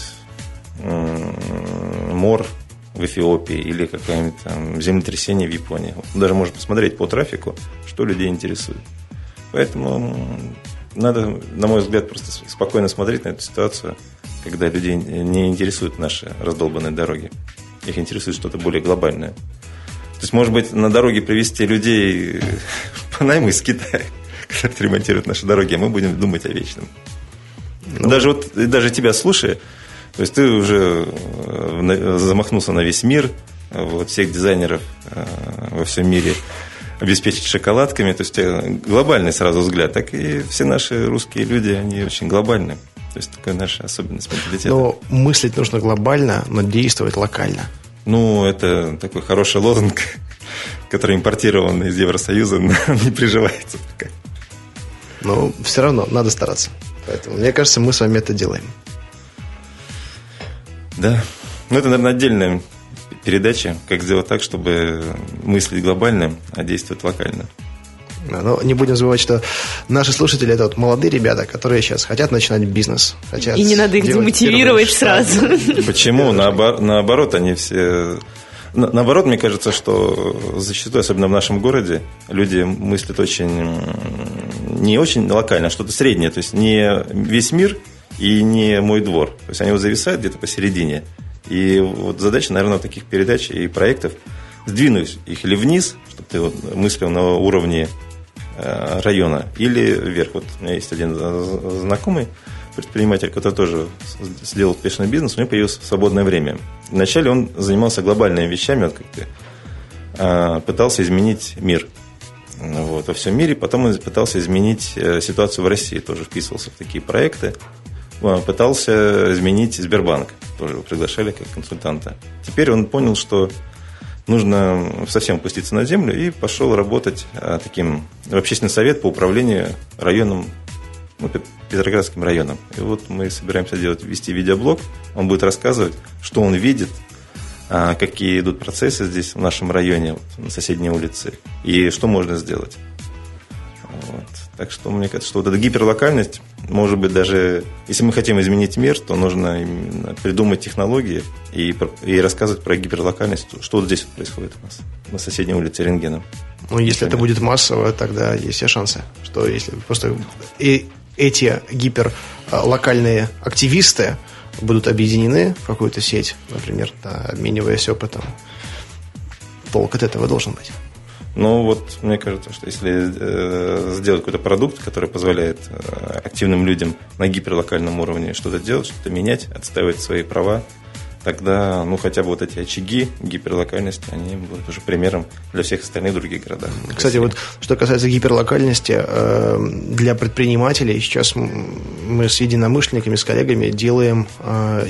мор в Эфиопии или какое-нибудь там землетрясение в Японии. Даже можно посмотреть по трафику, что людей интересует. Поэтому надо, на мой взгляд, просто спокойно смотреть на эту ситуацию, когда людей не интересуют наши раздолбанные дороги. Их интересует что-то более глобальное. То есть, может быть, на дороге привезти людей по найму из Китая, которые ремонтируют наши дороги, а мы будем думать о вечном. Ну, даже вот даже тебя слушая, то есть ты уже э, замахнулся на весь мир, вот всех дизайнеров э, во всем мире обеспечить шоколадками. То есть э, глобальный сразу взгляд. Так и все наши русские люди, они очень глобальны. То есть такая наша особенность менталитета. Но мыслить нужно глобально, но действовать локально. Ну, это такой хороший лозунг, который импортирован из Евросоюза, но не приживается пока. Но все равно надо стараться. Поэтому, мне кажется, мы с вами это делаем. Да. Ну, это, наверное, отдельная передачи, как сделать так, чтобы мыслить глобально, а действовать локально. Но не будем забывать, что наши слушатели это вот молодые ребята, которые сейчас хотят начинать бизнес. Хотят и не надо их демотивировать сразу. Почему? Наоборот, они все... Наоборот, мне кажется, что зачастую, особенно в нашем городе, люди мыслят очень не очень локально, а что-то среднее. То есть не весь мир и не мой двор. То есть они вот зависают где-то посередине. И вот задача, наверное, таких передач и проектов сдвинуть их или вниз, чтобы ты вот мыслил на уровне э, района, или вверх. Вот у меня есть один знакомый предприниматель, который тоже сделал успешный бизнес, у него появилось свободное время. Вначале он занимался глобальными вещами, вот как ты, э, пытался изменить мир вот, во всем мире, потом он пытался изменить э, ситуацию в России, тоже вписывался в такие проекты. Э, пытался изменить Сбербанк. Тоже его приглашали как консультанта. Теперь он понял, что нужно совсем пуститься на землю и пошел работать э, таким в общественный совет по управлению районом, ну, Петроградским районом. И вот мы собираемся делать, вести видеоблог. Он будет рассказывать, что он видит, э, какие идут процессы здесь, в нашем районе, на соседней улице, и что можно сделать. Вот. Так что мне кажется, что вот эта гиперлокальность, может быть, даже если мы хотим изменить мир, то нужно именно придумать технологии и, и рассказывать про гиперлокальность, что вот здесь вот происходит у нас, на соседней улице Рентгена. Ну, если это будет массово, тогда есть все шансы, что если просто и эти гиперлокальные активисты будут объединены в какую-то сеть, например, да, обмениваясь опытом. Толк от этого должен быть. Ну вот, мне кажется, что если э, сделать какой-то продукт, который позволяет э, активным людям на гиперлокальном уровне что-то делать, что-то менять, отстаивать свои права, тогда, ну, хотя бы вот эти очаги гиперлокальности, они будут уже примером для всех остальных других городов. Кстати, вот что касается гиперлокальности, э, для предпринимателей сейчас мы с единомышленниками, с коллегами делаем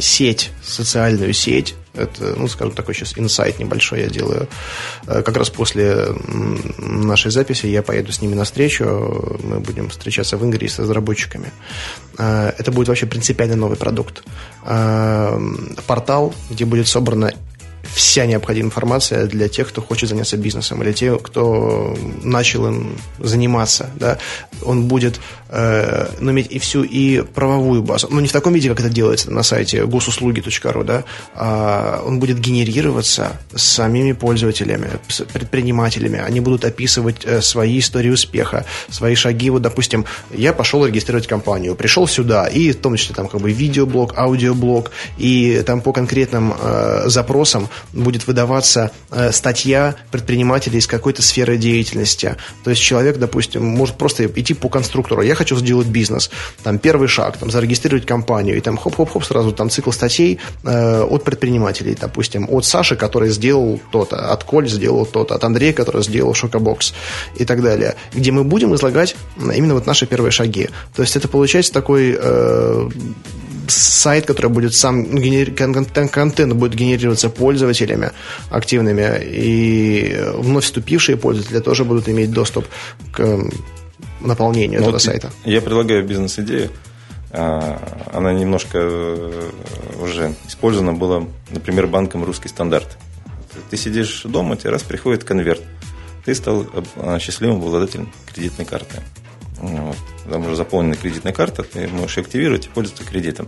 сеть, социальную сеть, это, ну, скажем, такой сейчас инсайт небольшой я делаю. Э, как раз после нашей записи я поеду с ними на встречу. Мы будем встречаться в Ингрии с разработчиками. Э, это будет вообще принципиально новый продукт. Э, портал, где будет собрана вся необходимая информация для тех, кто хочет заняться бизнесом, или тех, кто начал им заниматься. Да? Он будет э, ну, иметь и всю и правовую базу. Но не в таком виде, как это делается на сайте госуслуги.ру, да? а он будет генерироваться самими пользователями, предпринимателями. Они будут описывать э, свои истории успеха, свои шаги. Вот, допустим, я пошел регистрировать компанию, пришел сюда, и в том числе там как бы видеоблог, аудиоблог, и там по конкретным э, запросам будет выдаваться э, статья предпринимателя из какой-то сферы деятельности. То есть человек, допустим, может просто идти по конструктору. Я хочу сделать бизнес. Там первый шаг, там, зарегистрировать компанию. И там хоп-хоп-хоп сразу там цикл статей э, от предпринимателей. Допустим, от Саши, который сделал то-то, от Коль сделал то-то, от Андрея, который сделал Шокобокс и так далее. Где мы будем излагать именно вот наши первые шаги. То есть это получается такой э, сайт, который будет сам генери... контент будет генерироваться пользователями активными, и вновь вступившие пользователи тоже будут иметь доступ к наполнению ну, этого сайта. Я предлагаю бизнес-идею. А, она немножко э, уже использована была, например, банком «Русский стандарт». Ты сидишь дома, тебе раз приходит конверт. Ты стал э, счастливым обладателем кредитной карты. Вот. Там уже заполнена кредитная карта, ты можешь активировать и пользоваться кредитом.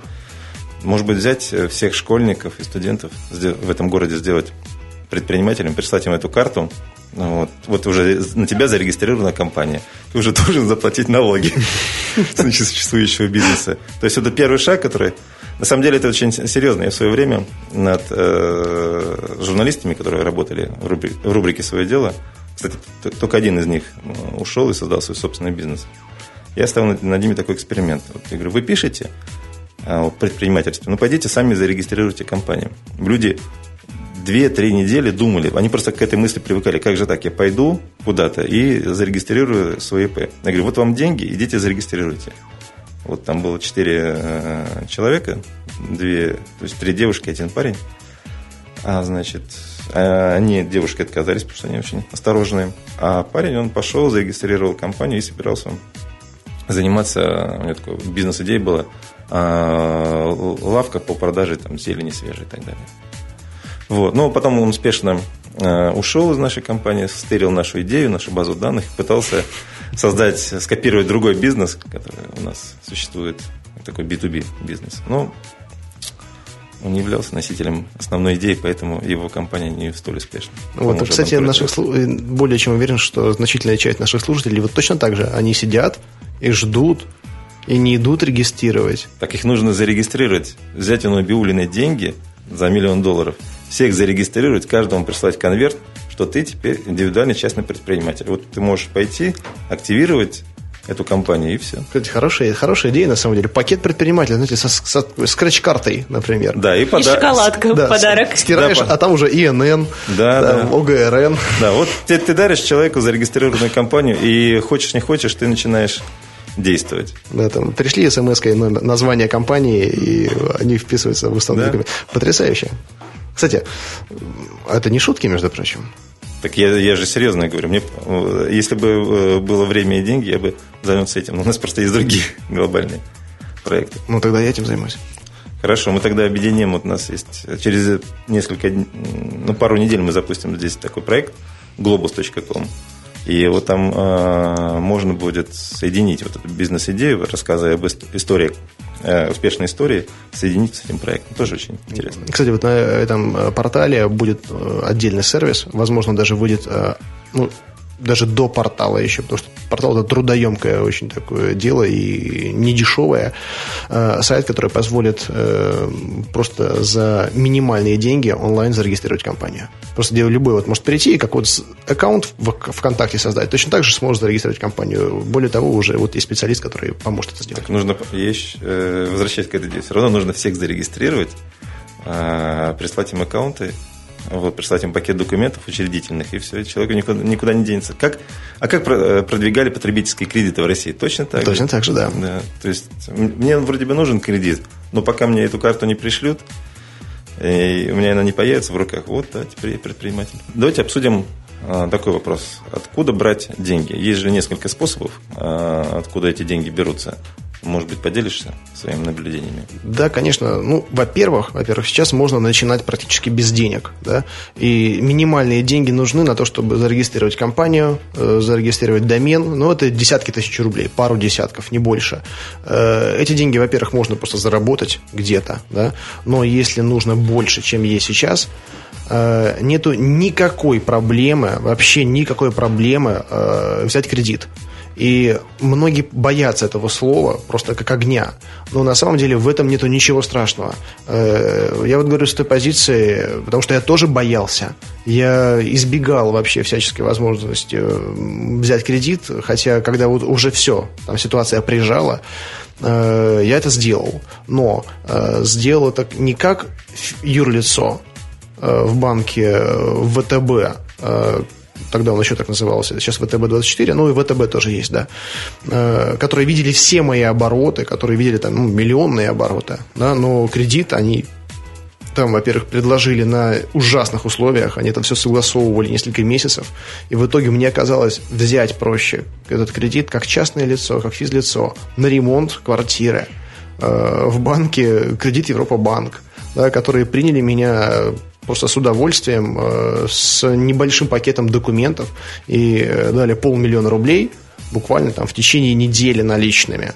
Может быть, взять э, всех школьников и студентов в этом городе сделать предпринимателем, прислать им эту карту, ну вот, вот уже на тебя зарегистрирована компания. Ты уже должен заплатить налоги существующего бизнеса. То есть это первый шаг, который... На самом деле это очень серьезно. Я в свое время над э, журналистами, которые работали в, в рубрике «Свое дело», кстати, только один из них э, ушел и создал свой собственный бизнес. Я ставил над, ними такой эксперимент. Вот я говорю, вы пишете предпринимательстве, ну, пойдите сами зарегистрируйте компанию. Люди две-три недели думали, они просто к этой мысли привыкали, как же так, я пойду куда-то и зарегистрирую свой ИП. Я говорю, вот вам деньги, идите зарегистрируйте. Вот там было четыре э, человека, две, то есть три девушки, один парень. А, значит, а они, девушки, отказались, потому что они очень осторожные. А парень, он пошел, зарегистрировал компанию и собирался заниматься, у него такая бизнес-идея была, а, лавка по продаже там, зелени свежей и так далее. Вот. Но потом он успешно а, ушел из нашей компании, стырил нашу идею, нашу базу данных, пытался создать, скопировать другой бизнес, который у нас существует, такой B2B бизнес. Но он не являлся носителем основной идеи, поэтому его компания не столь успешна. Вот, кстати, наших, более чем уверен, что значительная часть наших слушателей вот точно так же, они сидят и ждут, и не идут регистрировать. Так их нужно зарегистрировать, взять у Набиулиной деньги за миллион долларов, всех зарегистрировать, каждому прислать конверт, что ты теперь индивидуальный частный предприниматель. Вот ты можешь пойти, активировать эту компанию, и все. Кстати, хорошая, хорошая идея, на самом деле. Пакет предпринимателя, знаете, со, со скретч-картой, например. Да, и, пода... и шоколадка да, подарок. Стираешь, да, а там уже ИНН, да, да, да. ОГРН. Да, вот ты, ты даришь человеку зарегистрированную компанию, и хочешь не хочешь, ты начинаешь действовать. Да, там пришли смс название компании, и они вписываются в установку. Да. Потрясающе. Кстати, это не шутки, между прочим. Так я, я же серьезно говорю. Мне, если бы э, было время и деньги, я бы занялся этим. Но у нас просто есть другие глобальные проекты. Ну, тогда я этим займусь. Хорошо, мы тогда объединим. Вот у нас есть через несколько, ну, пару недель мы запустим здесь такой проект globus.com. И вот там э, можно будет соединить вот эту бизнес-идею, рассказывая об истории Э, успешной истории соединить с этим проектом. Тоже очень интересно. Кстати, вот на этом э, портале будет э, отдельный сервис, возможно, даже будет ну, даже до портала еще, потому что портал это трудоемкое очень такое дело и не дешевое. Э, сайт, который позволит э, просто за минимальные деньги онлайн зарегистрировать компанию. Просто любой вот может прийти и как вот аккаунт в ВКонтакте создать, точно так же сможет зарегистрировать компанию. Более того, уже вот есть специалист, который поможет это сделать. Так нужно, есть, э, возвращаясь к этой идее, все равно нужно всех зарегистрировать, прислать им аккаунты вот, прислать им пакет документов учредительных, и все, человек никуда, никуда не денется. Как, а как э, продвигали потребительские кредиты в России? Точно так Точно же? так же, да. да. То есть мне вроде бы нужен кредит, но пока мне эту карту не пришлют, и у меня она не появится в руках, вот, да, теперь я предприниматель. Давайте обсудим а, такой вопрос. Откуда брать деньги? Есть же несколько способов, а, откуда эти деньги берутся. Может быть, поделишься своими наблюдениями? Да, конечно. Ну, во-первых, во-первых, сейчас можно начинать практически без денег, да, и минимальные деньги нужны на то, чтобы зарегистрировать компанию, э, зарегистрировать домен, ну, это десятки тысяч рублей, пару десятков, не больше. Э, эти деньги, во-первых, можно просто заработать где-то, да, но если нужно больше, чем есть сейчас, э, нету никакой проблемы, вообще никакой проблемы взять кредит. И многие боятся этого слова просто как огня. Но на самом деле в этом нету ничего страшного. Э, я вот говорю с той позиции, потому что я тоже боялся. Я избегал вообще всяческой возможности э, взять кредит, хотя когда вот уже все, там ситуация прижала, э, я это сделал. Но сделал это не как юрлицо в банке ВТБ, тогда он еще так назывался, сейчас ВТБ-24, ну и ВТБ тоже есть, да, э, которые видели все мои обороты, которые видели там ну, миллионные обороты, да, но кредит они там, во-первых, предложили на ужасных условиях, они там все согласовывали несколько месяцев, и в итоге мне оказалось взять проще этот кредит как частное лицо, как физлицо, на ремонт квартиры э, в банке кредит Европа Банк, да, которые приняли меня просто с удовольствием, э, с небольшим пакетом документов. И э, дали полмиллиона рублей буквально там в течение недели наличными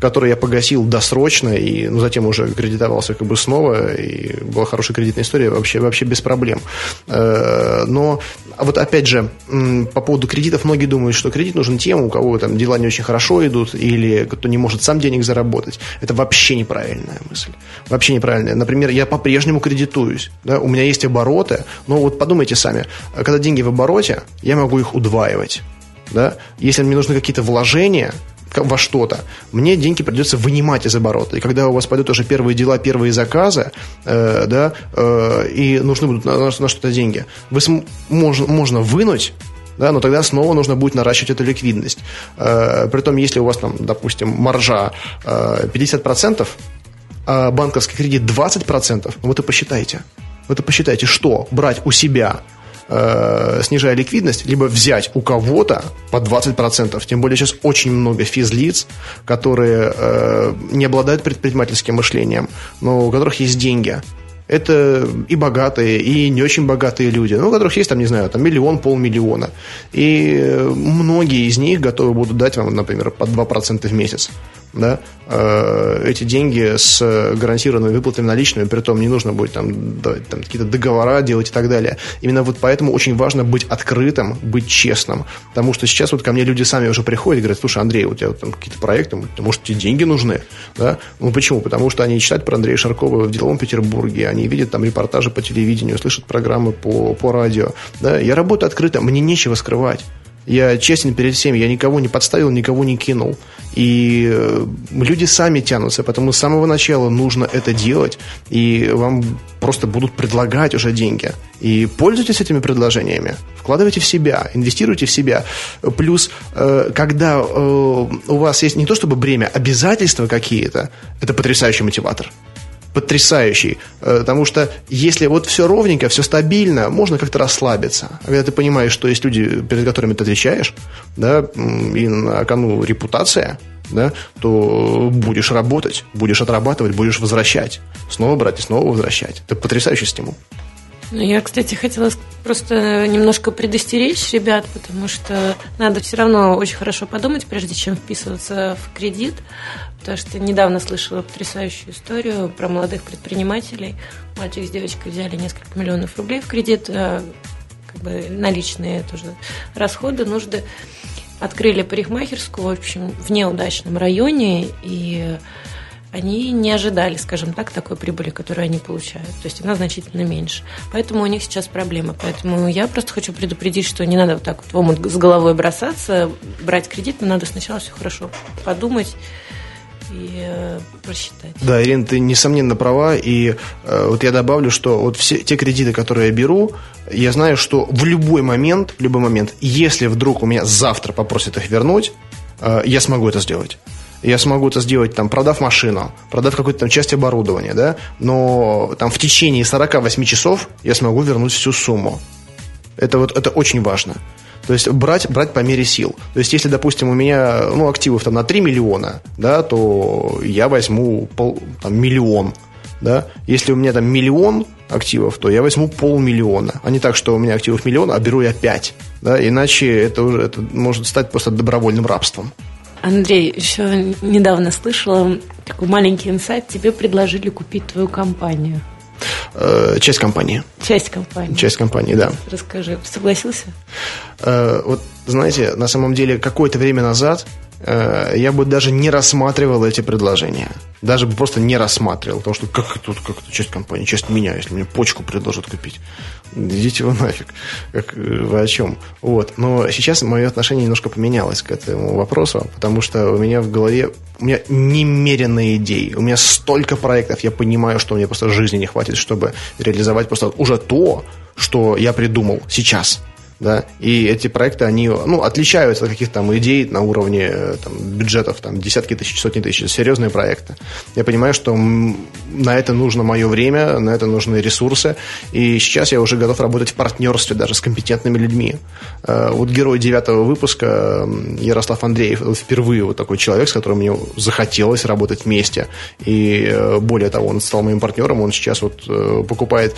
который я погасил досрочно и ну, затем уже кредитовался как бы снова, и была хорошая кредитная история, вообще, вообще без проблем. Э, но вот опять же, по поводу кредитов, многие думают, что кредит нужен тем, у кого там дела не очень хорошо идут, или кто не может сам денег заработать. Это вообще неправильная мысль. Вообще неправильная. Например, я по-прежнему кредитуюсь. Да? У меня есть обороты, но вот подумайте сами, когда деньги в обороте, я могу их удваивать. Да? Если мне нужны какие-то вложения, во что-то, мне деньги придется вынимать из оборота. И когда у вас пойдут уже первые дела, первые заказы, э, да, э, и нужны будут на, на, что-то деньги, вы см- можно, можно вынуть да, но тогда снова нужно будет наращивать эту ликвидность. Э, притом, если у вас там, допустим, маржа э, 50%, а банковский кредит 20%, ну, вы это посчитайте. Вы это посчитайте, что брать у себя – э, снижая ликвидность, либо взять у кого-то по 20%. Тем более сейчас очень много физлиц, которые э, не обладают предпринимательским мышлением, но у которых есть деньги это и богатые, и не очень богатые люди, ну, у которых есть, там, не знаю, там миллион, полмиллиона. И многие из них готовы будут дать вам, например, по 2% в месяц да, э, эти деньги с гарантированными выплатами наличными, при том не нужно будет там, да, там какие-то договора делать и так далее. Именно вот поэтому очень важно быть открытым, быть честным. Потому что сейчас вот ко мне люди сами уже приходят и говорят, слушай, Андрей, у тебя там какие-то проекты, может, тебе деньги нужны? Да? Ну, почему? Потому что они читают про Андрея Шаркова в деловом Петербурге, они видят там репортажи по телевидению, слышат программы по, по радио. Да? Я работаю открыто, мне нечего скрывать. Я честен перед всеми, я никого не подставил, никого не кинул. И э, люди сами тянутся, потому с самого начала нужно это делать, и вам просто будут предлагать уже деньги. И пользуйтесь этими предложениями, вкладывайте в себя, инвестируйте в себя. Плюс, э, когда э, у вас есть не то чтобы бремя, обязательства какие-то, это потрясающий мотиватор потрясающий. Э, потому что если вот все ровненько, все стабильно, можно как-то расслабиться. А когда ты понимаешь, что есть люди, перед которыми ты отвечаешь, да, и на кону репутация, да, то будешь работать, будешь отрабатывать, будешь возвращать. Снова брать и снова возвращать. Это потрясающий стимул. Ну, я, кстати, хотела просто немножко предостеречь ребят, потому что надо все равно очень хорошо подумать, прежде чем вписываться в кредит, потому что недавно слышала потрясающую историю про молодых предпринимателей. Мальчик с девочкой взяли несколько миллионов рублей в кредит, а как бы наличные тоже расходы, нужды. Открыли парикмахерскую, в общем, в неудачном районе, и они не ожидали, скажем так, такой прибыли, которую они получают. То есть она значительно меньше. Поэтому у них сейчас проблемы. Поэтому я просто хочу предупредить, что не надо вот так вот с головой бросаться, брать кредит, но надо сначала все хорошо подумать э, просчитать. Да, Ирина, ты несомненно права. И э, вот я добавлю, что вот все те кредиты, которые я беру, я знаю, что в любой момент, в любой момент, если вдруг у меня завтра попросят их вернуть, э, я смогу это сделать я смогу это сделать, там, продав машину, продав какую-то там часть оборудования, да, но там в течение 48 часов я смогу вернуть всю сумму. Это вот, это очень важно. То есть брать, брать по мере сил. То есть, если, допустим, у меня ну, активов там на 3 миллиона, да, то я возьму пол, там, миллион. Да? Если у меня там миллион активов, то я возьму полмиллиона. А не так, что у меня активов миллион, а беру я 5. Да? Иначе это, уже, это может стать просто добровольным рабством. Андрей, еще недавно слышала такой маленький инсайт. Тебе предложили купить твою компанию. Э, часть компании. Часть компании. Часть компании, да. Расскажи, согласился? Э, вот, знаете, на самом деле, какое-то время назад Э, я бы даже не рассматривал эти предложения. Даже бы просто не рассматривал. Потому что как тут как это часть компании, часть меня, если мне почку предложат купить. Идите вы нафиг. Как, вы о чем? Вот. Но сейчас мое отношение немножко поменялось к этому вопросу, потому что у меня в голове у меня немеренные идеи. У меня столько проектов, я понимаю, что мне просто жизни не хватит, чтобы реализовать просто уже то, что я придумал сейчас да, и эти проекты, они, ну, отличаются от каких-то там идей на уровне э, там, бюджетов, там, десятки тысяч, сотни тысяч, серьезные проекты. Я понимаю, что на это нужно мое время, на это нужны ресурсы, и сейчас я уже готов работать в партнерстве даже с компетентными людьми. Э, вот герой девятого выпуска Ярослав Андреев, впервые вот такой человек, с которым мне захотелось работать вместе, и э, более того, он стал моим партнером, он сейчас вот покупает,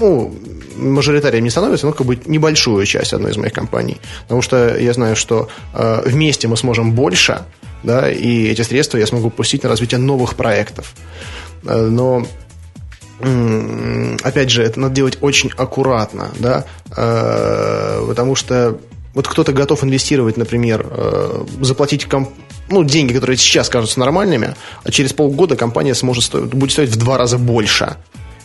ну, мажоритарием не становится, но как бы небольшой большую часть одной из моих компаний. Потому что я знаю, что э, вместе мы сможем больше, да, и эти средства я смогу пустить на развитие новых проектов. Э, но опять же, это надо делать очень аккуратно, да, э, потому что вот кто-то готов инвестировать, например, э, заплатить комп... ну, деньги, которые сейчас кажутся нормальными, а через полгода компания сможет стоить, будет стоить в два раза больше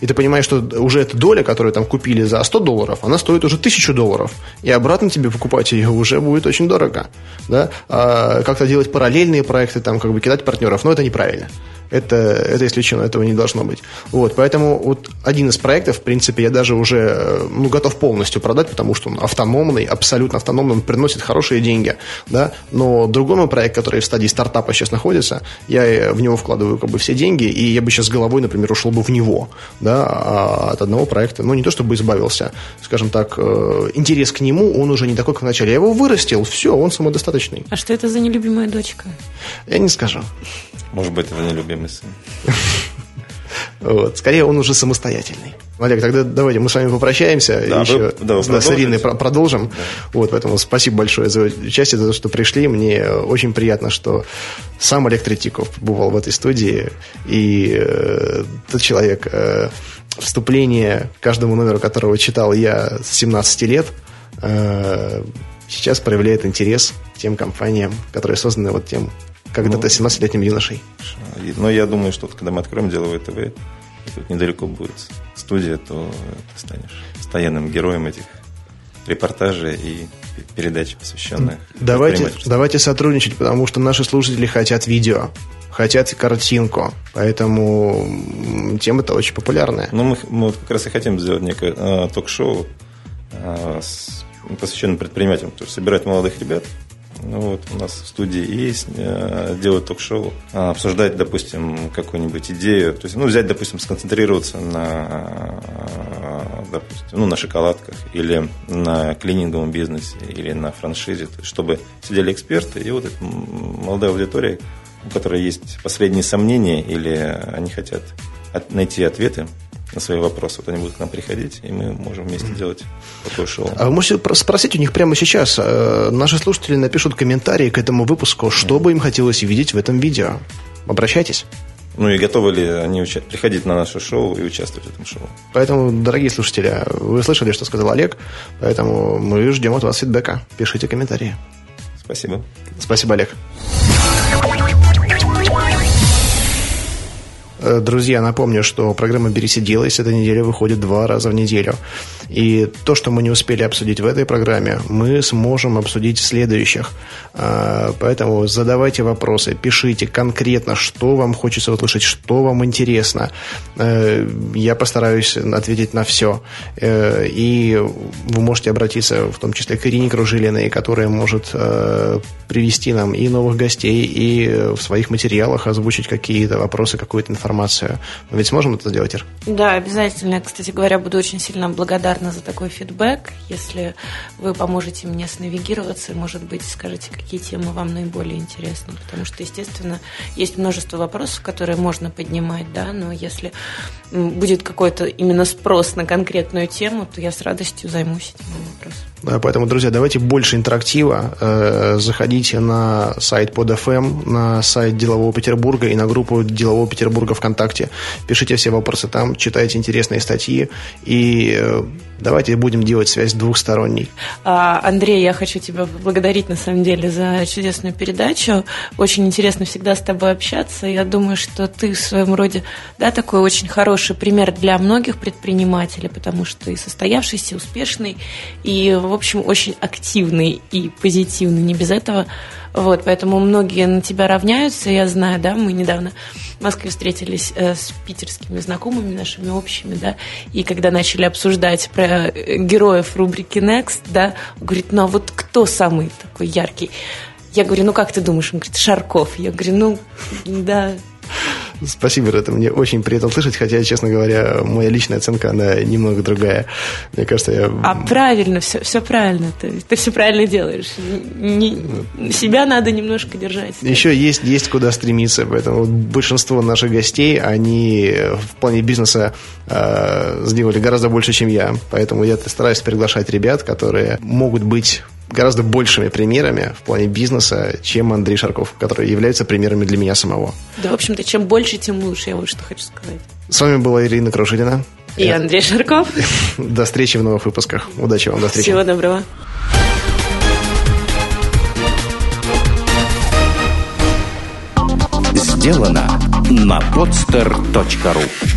и ты понимаешь, что уже эта доля, которую там купили за 100 долларов, она стоит уже 1000 долларов, и обратно тебе покупать ее уже будет очень дорого, да, а как-то делать параллельные проекты, там, как бы кидать партнеров, но это неправильно это, это исключено, этого не должно быть. Вот, поэтому вот один из проектов, в принципе, я даже уже э, ну, готов полностью продать, потому что он автономный, абсолютно автономный, он приносит хорошие деньги, да, но другой мой проект, который в стадии стартапа сейчас находится, я в него вкладываю как бы все деньги, и я бы сейчас головой, например, ушел бы в него, да, а от одного проекта, ну, не то чтобы избавился, скажем так, э, интерес к нему, он уже не такой, как в начале. Я его вырастил, все, он самодостаточный. А что это за нелюбимая дочка? Я не скажу. Может быть, это нелюбимый сын. Вот. Скорее, он уже самостоятельный. Олег, тогда давайте мы с вами попрощаемся. Да, еще вы, да, да, с Ириной продолжим. Да. Вот, поэтому спасибо большое за участие, за то, что пришли. Мне очень приятно, что сам Олег Третьяков побывал в этой студии. И э, тот человек, э, вступление каждому номеру которого читал я с 17 лет, э, сейчас проявляет интерес к тем компаниям, которые созданы вот тем когда-то ну, 17-летним юношей. Но я думаю, что когда мы откроем деловой ТВ, и тут недалеко будет студия, то ты станешь постоянным героем этих репортажей и передач, посвященных давайте, давайте сотрудничать, потому что наши слушатели хотят видео, хотят картинку, поэтому тема-то очень популярная. Ну, мы, мы как раз и хотим сделать некое э, ток-шоу, э, посвященное предпринимателям, то есть собирать молодых ребят, ну, вот у нас в студии есть, э, делать ток-шоу, а, обсуждать, допустим, какую-нибудь идею. То есть, ну, взять, допустим, сконцентрироваться на, допустим, ну, на шоколадках или на клининговом бизнесе или на франшизе, чтобы сидели эксперты и вот эта молодая аудитория, у которой есть последние сомнения или они хотят найти ответы на свои вопросы. Вот они будут к нам приходить, и мы можем вместе делать такое шоу. А вы можете спросить у них прямо сейчас. Э, наши слушатели напишут комментарии к этому выпуску, что бы им хотелось видеть в этом видео. Обращайтесь. Ну и готовы ли они уча- приходить на наше шоу и участвовать в этом шоу. Поэтому, дорогие слушатели, вы слышали, что сказал Олег, поэтому мы ждем от вас фидбэка. Пишите комментарии. Спасибо. Спасибо, Олег. Друзья, напомню, что программа «Берись и делай» с этой недели выходит два раза в неделю. И то, что мы не успели обсудить в этой программе, мы сможем обсудить в следующих. Э, Поэтому задавайте вопросы, пишите конкретно, что вам хочется услышать, что вам интересно. Э, Я постараюсь ответить на все. Э, И вы можете обратиться, в том числе к Ирине Кружилиной, которая может э, привести нам и новых гостей, и в своих материалах озвучить какие-то вопросы, какую-то информацию. Мы ведь сможем это сделать, Ир? Да, обязательно. Кстати говоря, буду очень сильно благодарна за такой фидбэк. Если вы поможете мне снавигироваться, может быть, скажете, какие темы вам наиболее интересны. Потому что, естественно, есть множество вопросов, которые можно поднимать, да, но если будет какой-то именно спрос на конкретную тему, то я с радостью займусь этим вопросом. Поэтому, друзья, давайте больше интерактива. Э, Заходите на сайт под FM, на сайт Делового Петербурга и на группу Делового Петербурга ВКонтакте. Пишите все вопросы там, читайте интересные статьи и э, давайте будем делать связь двухсторонней. А, Андрей, я хочу тебя поблагодарить на самом деле за чудесную передачу. Очень интересно всегда с тобой общаться. Я думаю, что ты в своем роде да, такой очень хороший пример для многих предпринимателей, потому что ты состоявшийся, успешный и, в общем, очень активный и позитивный. Не без этого. Вот, поэтому многие на тебя равняются. Я знаю, да, мы недавно в Москве встретились э, с питерскими знакомыми нашими общими, да, и когда начали обсуждать про э, героев рубрики Next, да, говорит, ну а вот кто самый такой яркий? Я говорю, ну как ты думаешь? Он говорит, Шарков. Я говорю, ну, да, Спасибо, это мне очень приятно слышать, хотя, честно говоря, моя личная оценка, она немного другая. Мне кажется, я... А правильно, все, все правильно. Ты, ты все правильно делаешь. Не- себя надо немножко держать. Еще есть, есть куда стремиться, поэтому большинство наших гостей, они в плане бизнеса э, сделали гораздо больше, чем я. Поэтому я стараюсь приглашать ребят, которые могут быть гораздо большими примерами в плане бизнеса, чем Андрей Шарков, который является примерами для меня самого. Да, в общем-то, чем больше, тем лучше, я вот что хочу сказать. С вами была Ирина Кружилина. И Андрей Шарков. До встречи в новых выпусках. Удачи вам, до встречи. Всего доброго. Сделано на podster.ru